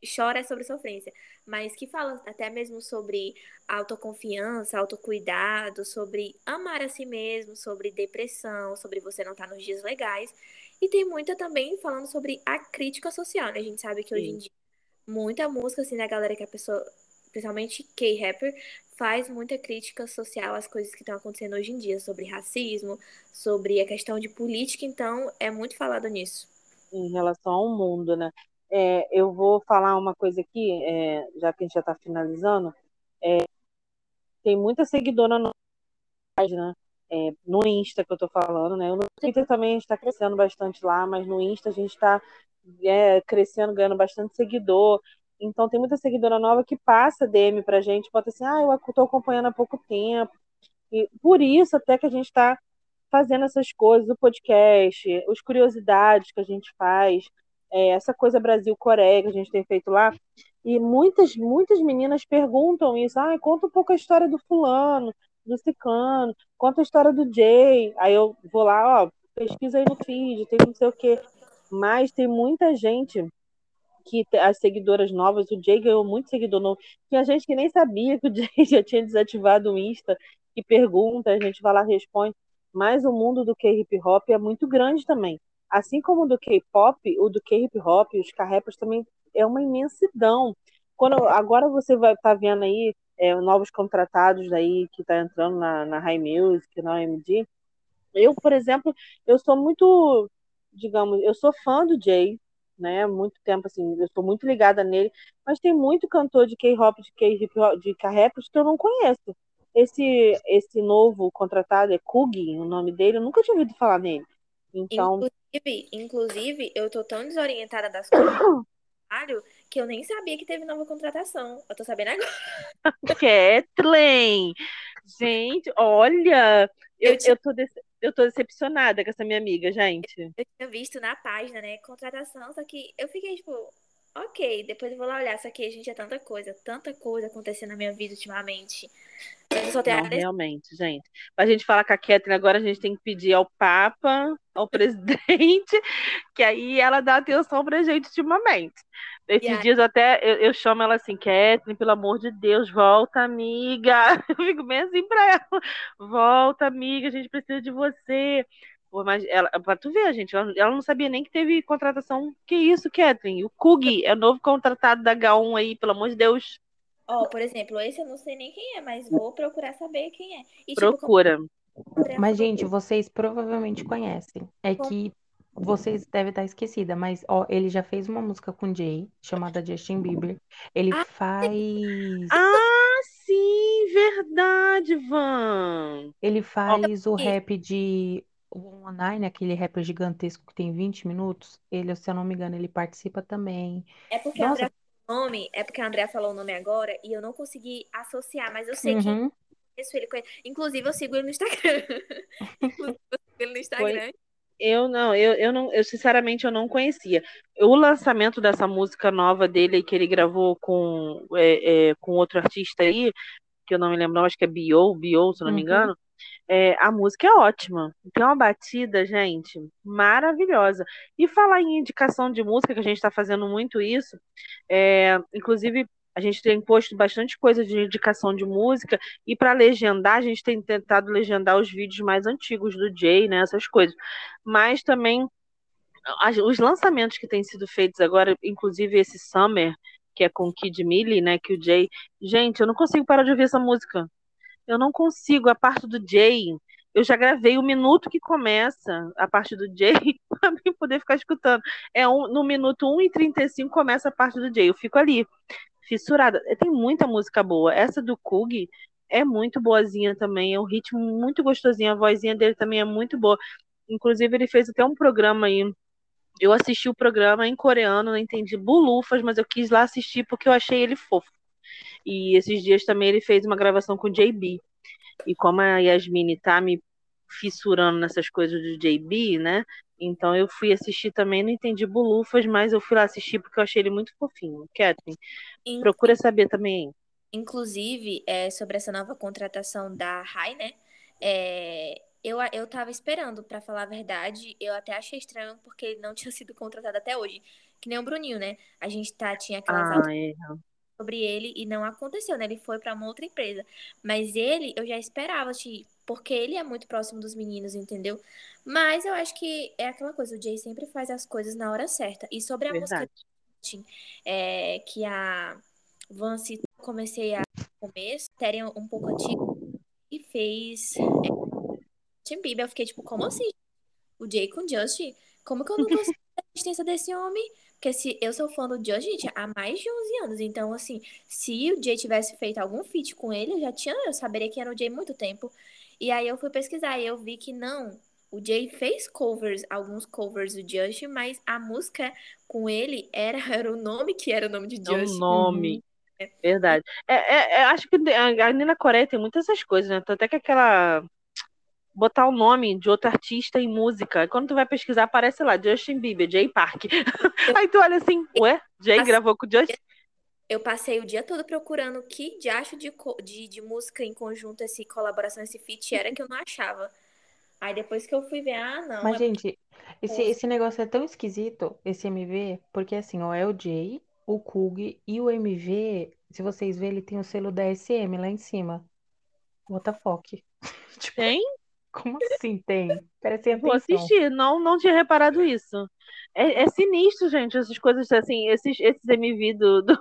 chora é sobre sofrência. Mas que fala até mesmo sobre autoconfiança, autocuidado, sobre amar a si mesmo, sobre depressão, sobre você não estar nos dias legais. E tem muita também falando sobre a crítica social, né? A gente sabe que hoje em Sim. dia muita música, assim, da galera que a pessoa, principalmente K-rapper, faz muita crítica social às coisas que estão acontecendo hoje em dia, sobre racismo, sobre a questão de política, então é muito falado nisso. em relação ao mundo, né? É, eu vou falar uma coisa aqui, é, já que a gente já está finalizando. É, tem muita seguidora na página, é, no Insta que eu tô falando, né? No Twitter também a está crescendo bastante lá, mas no Insta a gente está crescendo, ganhando bastante seguidor. Então tem muita seguidora nova que passa DM pra gente, bota assim, ah, eu tô acompanhando há pouco tempo. E por isso até que a gente está fazendo essas coisas, o podcast, as curiosidades que a gente faz, é, essa coisa Brasil-Coreia que a gente tem feito lá. E muitas, muitas meninas perguntam isso. Ah, conta um pouco a história do fulano, do ciclano, conta a história do Jay. Aí eu vou lá, ó, pesquisa aí no feed, tem não sei o quê. Mas tem muita gente que as seguidoras novas, o Jay ganhou muito seguidor novo. Tinha gente que nem sabia que o [laughs] Jay já tinha desativado o Insta, que pergunta, a gente vai lá responde. Mas o mundo do K-hip hop é muito grande também. Assim como o do K-pop, o do K-hip hop, os K-rappers também é uma imensidão. Quando, agora você vai estar tá vendo aí é, novos contratados aí que tá entrando na, na High Music, na OMG. Eu, por exemplo, eu sou muito, digamos, eu sou fã do Jay, né? Muito tempo assim, eu sou muito ligada nele, mas tem muito cantor de K-hop, de K-hip de K-rappers que eu não conheço. Esse esse novo contratado é Kugi, o nome dele, eu nunca tinha ouvido falar nele. Então, Inclusive, inclusive, eu tô tão desorientada das coisas do [coughs] trabalho que eu nem sabia que teve nova contratação. Eu tô sabendo agora. Kathleen, gente, olha, eu, Eu eu, tô dece- eu tô decepcionada com essa minha amiga, gente. Eu tinha visto na página, né, contratação, só que eu fiquei tipo, ok, depois eu vou lá olhar, só que, gente, é tanta coisa, tanta coisa acontecendo na minha vida ultimamente. Mas eu só tenho a Não, agradecer. realmente, gente. Pra gente falar com a Kathleen agora, a gente tem que pedir ao Papa, ao presidente, [laughs] que aí ela dá atenção pra gente ultimamente. Esses aí- dias até eu, eu chamo ela assim, Kathleen, pelo amor de Deus, volta, amiga. [laughs] Eu fico bem assim pra ela. Volta, amiga, a gente precisa de você. Pô, mas ela, pra tu ver, gente, ela, ela não sabia nem que teve contratação. Que isso, Kathleen? O Kug é o novo contratado da H1 aí, pelo amor de Deus. Ó, por exemplo, esse eu não sei nem quem é, mas vou procurar saber quem é. E, tipo, Procura. André Mas, gente, vocês provavelmente conhecem. É que vocês devem estar esquecida, mas ó, ele já fez uma música com Jay, chamada Justin Bieber. Ele Ah, faz. Ah, sim, verdade, Van. Ele faz o rap de Online, aquele rapper gigantesco que tem 20 minutos. Ele, se eu não me engano, ele participa também. É porque a Nossa. André falou o nome, é porque a André falou o nome agora e eu não consegui associar, mas eu sei que Uhum. Conheço ele. conhe- Inclusive, eu sigo ele no Instagram. [laughs] Inclusive, eu sigo ele no Instagram. Eu não, eu, eu não, eu sinceramente eu não conhecia. O lançamento dessa música nova dele que ele gravou com, é, é, com outro artista aí, que eu não me lembro, não, acho que é Bio, Bio, se não me Uhum. engano. É, a música é ótima. Tem uma batida, gente, maravilhosa. E falar em indicação de música, que a gente está fazendo muito isso, é, inclusive a gente tem posto bastante coisa de indicação de música, e para legendar, a gente tem tentado legendar os vídeos mais antigos do Jay, né? Essas coisas. Mas também os lançamentos que têm sido feitos agora, inclusive esse Summer, que é com Kid Millie, né? Que o Jay. Gente, eu não consigo parar de ouvir essa música. Eu não consigo. A parte do Jay, eu já gravei o minuto que começa a parte do Jay [laughs] para mim poder ficar escutando. É um, no minuto 1 e 35 começa a parte do Jay. Eu fico ali, fissurada. Tem muita música boa. Essa do Kug é muito boazinha também. É um ritmo muito gostosinho. A vozinha dele também é muito boa. Inclusive, ele fez até um programa aí. Eu assisti o programa em coreano, não entendi bulufas, mas eu quis lá assistir porque eu achei ele fofo. E esses dias também ele fez uma gravação com o JB. E como a Yasmine tá me fissurando nessas coisas do JB, né? Então eu fui assistir também, não entendi bulufas, mas eu fui lá assistir porque eu achei ele muito fofinho. Catherine, In- procura saber também. Inclusive, é, sobre essa nova contratação da Rai, né? É, eu, eu tava esperando, pra falar a verdade. Eu até achei estranho porque ele não [laughs] tinha sido contratado até hoje. Que nem o Bruninho, né? A gente tá, tinha aquelas Ah, é. sobre ele e não aconteceu, né? Ele foi pra uma outra empresa. Mas ele, eu já esperava, assim, porque ele é muito próximo dos meninos, entendeu? Mas eu acho que é aquela coisa, o Jay sempre faz as coisas na hora certa. E sobre a música Verdade. é, que a Van citou, eu comecei a começo, série um pouco antiga, e fez é, Justin Bieber. Eu fiquei tipo, como assim? O Jay com Justin? Como que eu não [laughs] sabendo da existência desse homem? Porque se eu sou fã do Justin, gente, há mais de 11 anos. Então, assim, se o Jay tivesse feito algum feat com ele, eu já tinha, eu saberia que era o Jay há muito tempo. E aí eu fui pesquisar e eu vi que não. O Jay fez covers, alguns covers do Justin, mas a música com ele era, [laughs] era o nome que era o nome de É Justin. nome. Verdade. É, é- é- acho que a- ali na Coreia tem muitas essas coisas, né? Até que aquela. Botar o nome de outro artista em música. Quando tu vai pesquisar, aparece lá, Justin Bieber, Jay Park. [laughs] Aí tu olha assim, ué, Jay gravou com o Justin? Eu passei o dia todo procurando que diacho de, de, de música em conjunto, esse colaboração, esse feat era que eu não achava. Aí depois que eu fui ver, ah, não, Mas, é gente, esse, esse negócio é tão esquisito, esse MV, porque assim, ó, é o Jay, o Kug e o MV, se vocês verem, ele tem o selo da SM lá em cima. What the fuck? [laughs] Tipo, Tem? como assim tem? Prestem Vou assistir, não, não tinha reparado isso. É, é sinistro, gente, essas coisas assim, esses, esses MV do, do,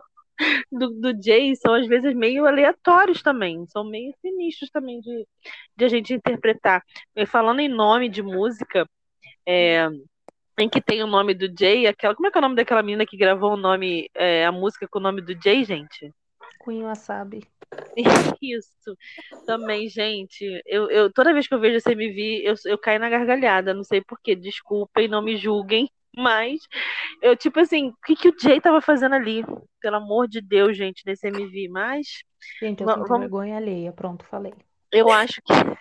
do, do Jay são às vezes meio aleatórios também, são meio sinistros também de, de a gente interpretar. E falando em nome de música, é, em que tem o nome do Jay, aquela, como é que é o nome daquela menina que gravou o nome, é, a música com o nome do Jay, gente? Queen Wasabi. [laughs] Isso. Também, gente, eu, eu toda vez que eu vejo esse MV, eu, eu caio na gargalhada, não sei porquê, desculpem, não me julguem, mas eu, tipo assim, o que, que o Jay tava fazendo ali? Pelo amor de Deus, gente, nesse MV, mas Gente, eu vamos- vergonha alheia. Pronto, falei. eu acho que [laughs]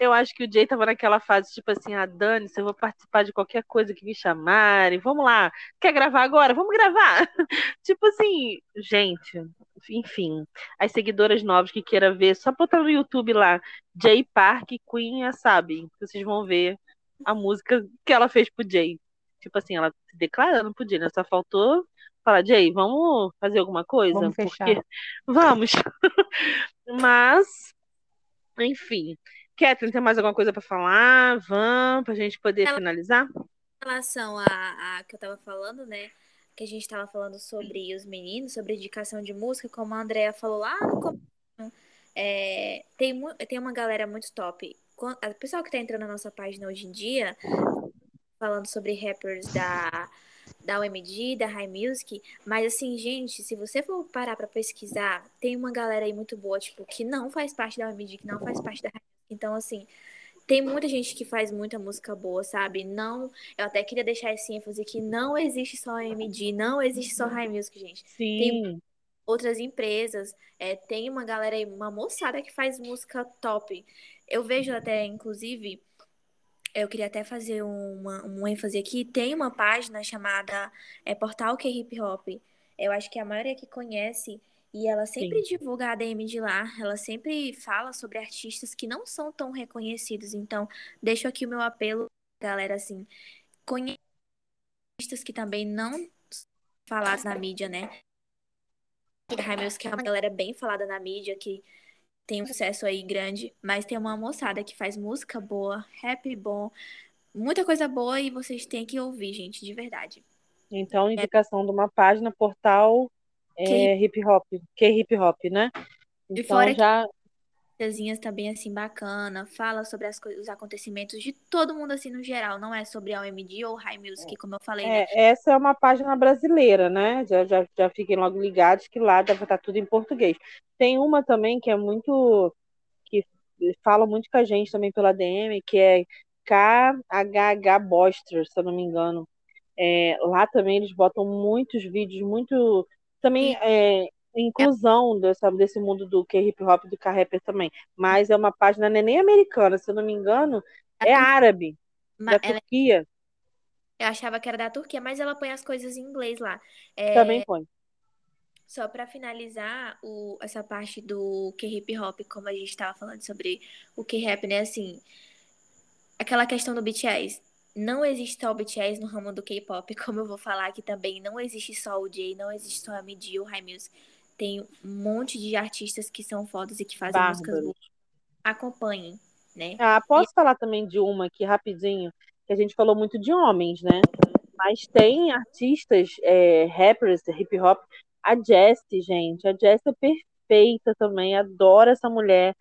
eu acho que o Jay tava naquela fase, tipo assim, ah, Dani, se eu vou participar de qualquer coisa que me chamarem, vamos lá, quer gravar agora? Vamos gravar! [laughs] Tipo assim, gente, enfim, as seguidoras novas que queiram ver, só botar no YouTube lá, Jay Park Queen, já sabem, vocês vão ver a música que ela fez pro Jay. Tipo assim, ela se declarando pro Jay, né? Só faltou falar, Jay, vamos fazer alguma coisa? Vamos fechar. Porque [laughs] vamos. [laughs] Mas, enfim. Catherine, tem mais alguma coisa pra falar? Vamos, pra gente poder Ela- finalizar? Em relação a, a que eu tava falando, né? que a gente estava falando sobre os meninos, sobre indicação de música, como a Andrea falou lá no começo, é, tem, tem uma galera muito top. O pessoal que está entrando na nossa página hoje em dia, falando sobre rappers da, da OMG, da High Music, mas assim, gente, se você for parar para pesquisar, tem uma galera aí muito boa, tipo, que não faz parte da OMG, que não faz parte da High Music. Então, assim, tem muita gente que faz muita música boa, sabe? Não, eu até queria deixar esse ênfase que não existe só MD, não existe só High Music, gente. Sim. Tem outras empresas, é, tem uma galera aí, uma moçada que faz música top. Eu vejo até, inclusive, eu queria até fazer uma, um ênfase aqui, tem uma página chamada é, Portal que Hip Hop. Eu acho que a maioria que conhece e ela sempre Sim. divulga a ADM de lá, ela sempre fala sobre artistas que não são tão reconhecidos. Então, deixo aqui o meu apelo, galera, assim, conheça artistas que também não falados na mídia, né? Raimeus, que é uma galera bem falada na mídia, que tem um sucesso aí grande, mas tem uma moçada que faz música boa, rap bom, muita coisa boa e vocês têm que ouvir, gente, de verdade. Então, indicação é... de uma página, portal é, hip hop, que é hip hop, né? Então, e fora já coisinhas também assim bacana, fala sobre as os acontecimentos de todo mundo assim no geral, não é sobre a OMD ou High Music, como eu falei. É, né? Essa é uma página brasileira, né? Já, já, já fiquem logo ligados que lá deve estar tudo em português. Tem uma também que é muito que fala muito com a gente também pela DM, que é KHH Boster, se eu não me engano. É, lá também eles botam muitos vídeos, muito também é, inclusão dessa, desse mundo do K-hip hop do K-rapper também. Mas é uma página não é nem americana, se eu não me engano, é árabe, da Turquia. Eu achava que era da Turquia, mas ela põe as coisas em inglês lá. É... Também põe. Só para finalizar o, essa parte do K-hip hop, como a gente estava falando sobre o K-rap, né? Assim, aquela questão do BTS não existe só o BTS no ramo do K-pop, [laughs] como eu vou falar aqui também, não existe só o Jay, não existe só a Midi ou High Music. Tem um monte de artistas que são fodas e que fazem Bárbaros. músicas boas. Acompanhem, né? Ah, posso e... falar também de uma aqui rapidinho, que a gente falou muito de homens, né? Mas tem artistas, é, rappers, hip hop, a Jessie, gente. A Jessie é perfeita também, adoro essa mulher.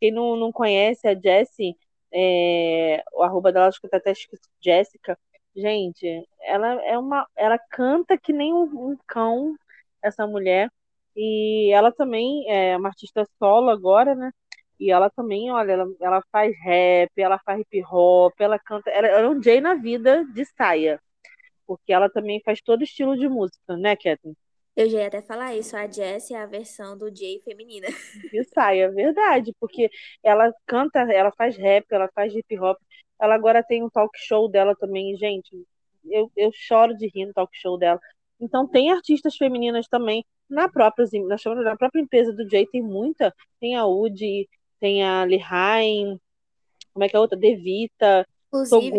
Quem não, não conhece a Jessie, é, o arroba dela, acho que tá até escrito Jéssica. Gente, ela é uma. Ela canta que nem um, um, cão, essa mulher. E ela também é uma artista solo agora, né? E ela também, olha, ela, ela faz rap, ela faz hip hop, ela canta. Ela, ela é um Jay na vida de saia. Porque ela também faz todo estilo de música, né, Kathleen? Eu já ia até falar isso, a Jess é a versão do Jay feminina. [laughs] E sai, é verdade, porque ela canta, ela faz rap, ela faz hip hop, ela agora tem um talk show dela também, gente. Eu, eu choro de rir no talk show dela. Então tem artistas femininas também na própria, na própria empresa do Jay tem muita, tem a Udi, tem a Lihain, como é que é a outra? Devita, Inclusive,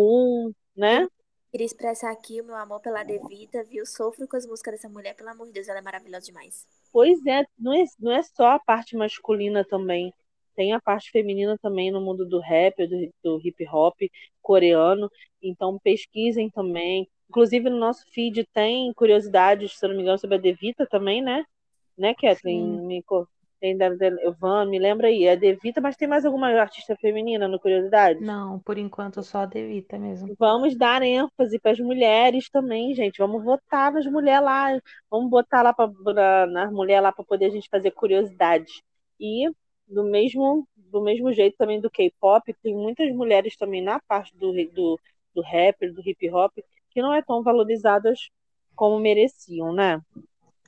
né? Queria expressar aqui o meu amor pela Devita, viu? Sofro com as músicas dessa mulher, pelo amor de Deus, ela é maravilhosa demais. Pois é, não é, não é só a parte masculina também. Tem a parte feminina também no mundo do rap, do, do hip hop coreano. Então pesquisem também. Inclusive no nosso feed tem curiosidades, se não me engano, sobre a Devita também, né? Né, Kathleen? Me, tem da, da Van, me lembra aí. É Devita, mas tem mais alguma artista feminina no Curiosidade? Não, por enquanto só a Devita mesmo. Vamos dar ênfase para as mulheres também, gente. Vamos votar nas mulheres lá. Vamos botar lá para nas mulheres lá para poder a gente fazer curiosidade. E do mesmo do mesmo jeito também do K-pop, tem muitas mulheres também na parte do, do, do rap, do hip hop, que não é tão valorizadas como mereciam, né?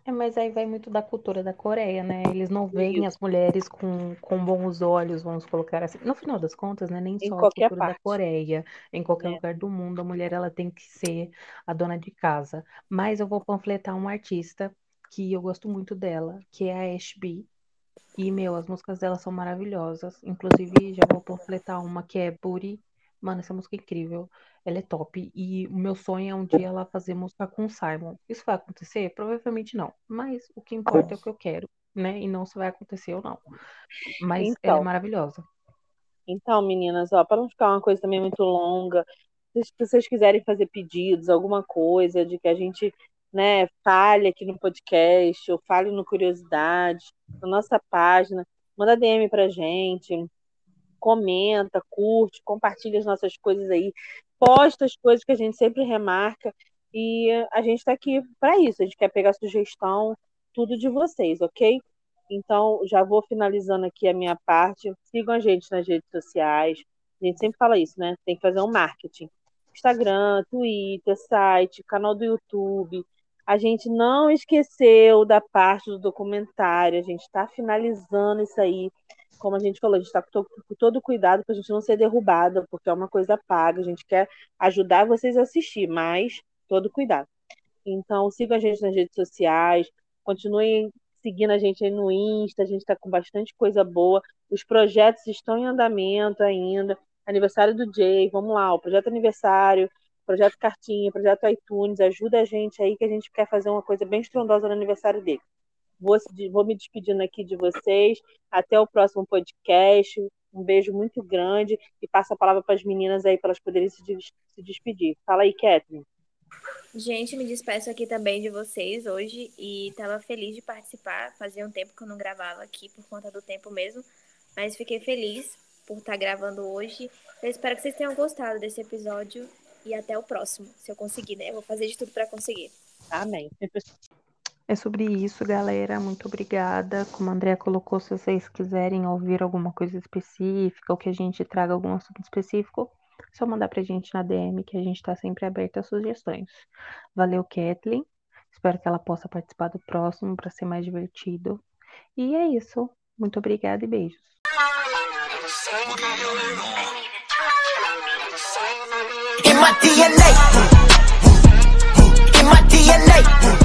É, mas aí vai muito da cultura da Coreia, né? Eles não veem as mulheres com, com bons olhos, vamos colocar assim. No final das contas, né? Nem só a cultura parte. da Coreia. Em qualquer é. lugar do mundo, a mulher ela tem que ser a dona de casa. Mas eu vou panfletar uma artista que eu gosto muito dela, que é a Ashby. E, meu, as músicas dela são maravilhosas. Inclusive, já vou panfletar uma que é Booty. Mano, essa música é incrível. Ela é top. E o meu sonho é um dia ela fazer música com o Simon. Isso vai acontecer? Provavelmente não. Mas o que importa é o que eu quero, né? E não se vai acontecer ou não. Mas então, ela é então. maravilhosa. Então, meninas, ó, para não ficar uma coisa também muito longa, se vocês quiserem fazer pedidos, alguma coisa de que a gente né, fale aqui no podcast, ou fale no Curiosidade, na nossa página, manda DM pra gente, comenta, curte, compartilha as nossas coisas aí, posta as coisas que a gente sempre remarca, e a gente está aqui para isso, a gente quer pegar sugestão, tudo de vocês, ok? Então, já vou finalizando aqui a minha parte. Sigam a gente nas redes sociais. A gente sempre fala isso, né? Tem que fazer um marketing. Instagram, Twitter, site, canal do YouTube. A gente não esqueceu da parte do documentário. A gente está finalizando isso aí. Como a gente falou, a gente está com todo cuidado para a gente não ser derrubada, porque é uma coisa paga. A gente quer ajudar vocês a assistir, mas todo cuidado. Então, sigam a gente nas redes sociais, continuem seguindo a gente aí no Insta, a gente está com bastante coisa boa. Os projetos estão em andamento ainda. Aniversário do Jay, vamos lá, o projeto aniversário, projeto Cartinha, projeto iTunes, ajuda a gente aí que a gente quer fazer uma coisa bem estrondosa no aniversário dele. Vou, vou me despedindo aqui de vocês. Até o próximo podcast. Um beijo muito grande e passa a palavra para as meninas aí para elas poderem se, se despedir. Fala aí, Catherine. Gente, me despeço aqui também de vocês hoje e estava feliz de participar. Fazia um tempo que eu não gravava aqui por conta do tempo mesmo, mas fiquei feliz por estar tá gravando hoje. Eu espero que vocês tenham gostado desse episódio e até o próximo, se eu conseguir, né? Eu vou fazer de tudo para conseguir. Amém. [laughs] É sobre isso, galera. Muito obrigada. Como a Andrea colocou, se vocês quiserem ouvir alguma coisa específica ou que a gente traga algum assunto específico, é só mandar pra gente na DM que a gente tá sempre aberto a sugestões. Valeu, Kathleen. Espero que ela possa participar do próximo para ser mais divertido. E é isso. Muito obrigada e beijos. In my DNA, in my DNA.